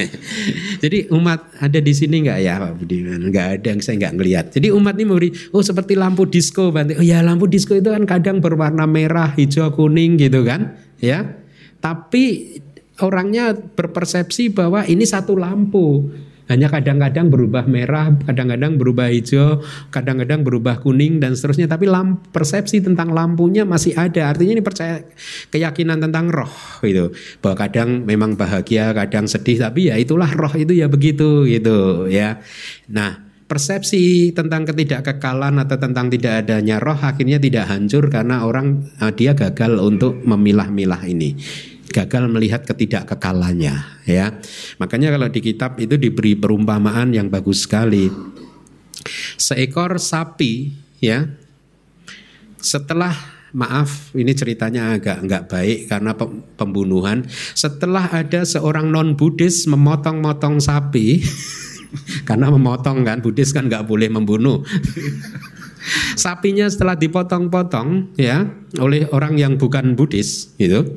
Jadi umat ada di sini nggak ya Pak Budi? Nggak ada yang saya nggak ngelihat. Jadi umat ini memberi, oh seperti lampu disco Bante. Oh ya lampu disco itu kan kadang berwarna merah, hijau, kuning gitu kan? Ya. Tapi orangnya berpersepsi bahwa ini satu lampu. Hanya kadang-kadang berubah merah, kadang-kadang berubah hijau, kadang-kadang berubah kuning dan seterusnya. Tapi lamp, persepsi tentang lampunya masih ada. Artinya ini percaya keyakinan tentang roh itu. Bahwa kadang memang bahagia, kadang sedih. Tapi ya itulah roh itu ya begitu gitu ya. Nah persepsi tentang ketidakkekalan atau tentang tidak adanya roh akhirnya tidak hancur karena orang eh, dia gagal untuk memilah-milah ini gagal melihat ketidakkekalannya ya. Makanya kalau di kitab itu diberi perumpamaan yang bagus sekali. Seekor sapi ya setelah maaf ini ceritanya agak nggak baik karena pembunuhan setelah ada seorang non Buddhis memotong-motong sapi karena memotong kan Buddhis kan nggak boleh membunuh sapinya setelah dipotong-potong ya oleh orang yang bukan Buddhis gitu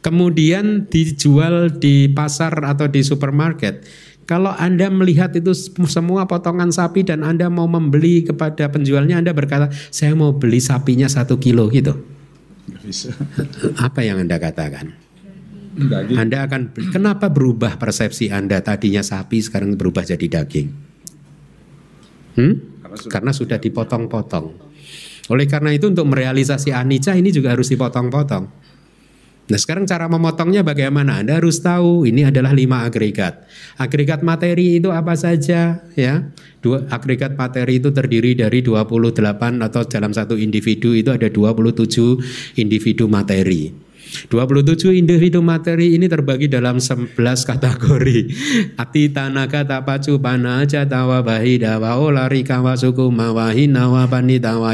kemudian dijual di pasar atau di supermarket. Kalau Anda melihat itu semua potongan sapi dan Anda mau membeli kepada penjualnya, Anda berkata, saya mau beli sapinya satu kilo gitu. Bisa. Apa yang Anda katakan? Anda akan kenapa berubah persepsi Anda tadinya sapi sekarang berubah jadi daging? Hmm? Karena sudah dipotong-potong. Oleh karena itu untuk merealisasi anicca ini juga harus dipotong-potong. Nah sekarang cara memotongnya bagaimana? Anda harus tahu ini adalah lima agregat. Agregat materi itu apa saja ya? Dua agregat materi itu terdiri dari 28 atau dalam satu individu itu ada 27 individu materi. 27 individu materi ini terbagi dalam 11 kategori. Ati tanaka tapacu pana tawa bahi dawa olari kawa suku mawahi nawa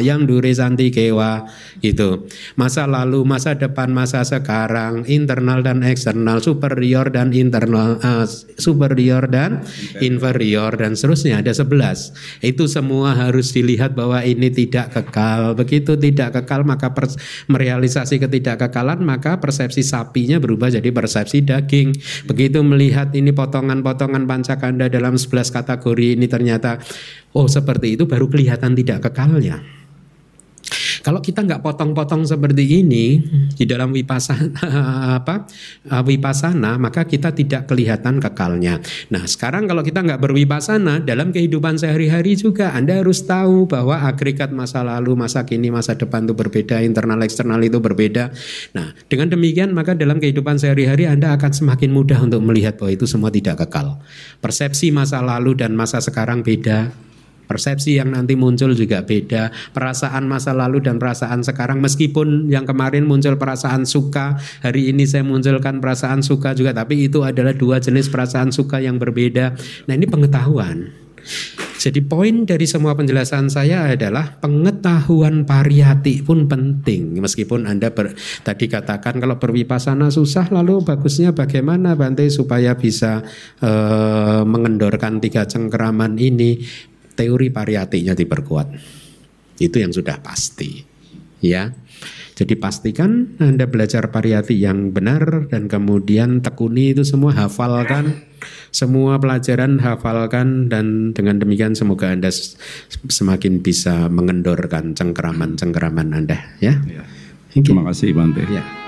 yang dure santi kewa itu. Masa lalu, masa depan, masa sekarang, internal dan eksternal, superior dan internal, uh, superior dan inferior dan seterusnya ada 11. Itu semua harus dilihat bahwa ini tidak kekal. Begitu tidak kekal maka merealisasi ketidakkekalan maka maka persepsi sapinya berubah jadi persepsi daging. Begitu melihat ini potongan-potongan pancakanda dalam 11 kategori ini ternyata oh seperti itu baru kelihatan tidak kekalnya. Kalau kita nggak potong-potong seperti ini di dalam wipasana apa uh, wipasana maka kita tidak kelihatan kekalnya. Nah sekarang kalau kita nggak berwipasana dalam kehidupan sehari-hari juga Anda harus tahu bahwa agregat masa lalu, masa kini, masa depan itu berbeda, internal eksternal itu berbeda. Nah dengan demikian maka dalam kehidupan sehari-hari Anda akan semakin mudah untuk melihat bahwa itu semua tidak kekal. Persepsi masa lalu dan masa sekarang beda, Persepsi yang nanti muncul juga beda. Perasaan masa lalu dan perasaan sekarang meskipun yang kemarin muncul perasaan suka, hari ini saya munculkan perasaan suka juga tapi itu adalah dua jenis perasaan suka yang berbeda. Nah, ini pengetahuan. Jadi poin dari semua penjelasan saya adalah pengetahuan pariyati pun penting. Meskipun Anda ber, tadi katakan kalau berwipasana susah lalu bagusnya bagaimana Bante supaya bisa uh, mengendorkan tiga cengkeraman ini teori pariyatinya diperkuat. Itu yang sudah pasti. Ya. Jadi pastikan Anda belajar pariyati yang benar dan kemudian tekuni itu semua hafalkan semua pelajaran hafalkan dan dengan demikian semoga Anda semakin bisa mengendorkan cengkeraman-cengkeraman Anda ya. ya. Terima kasih Bante. Ya.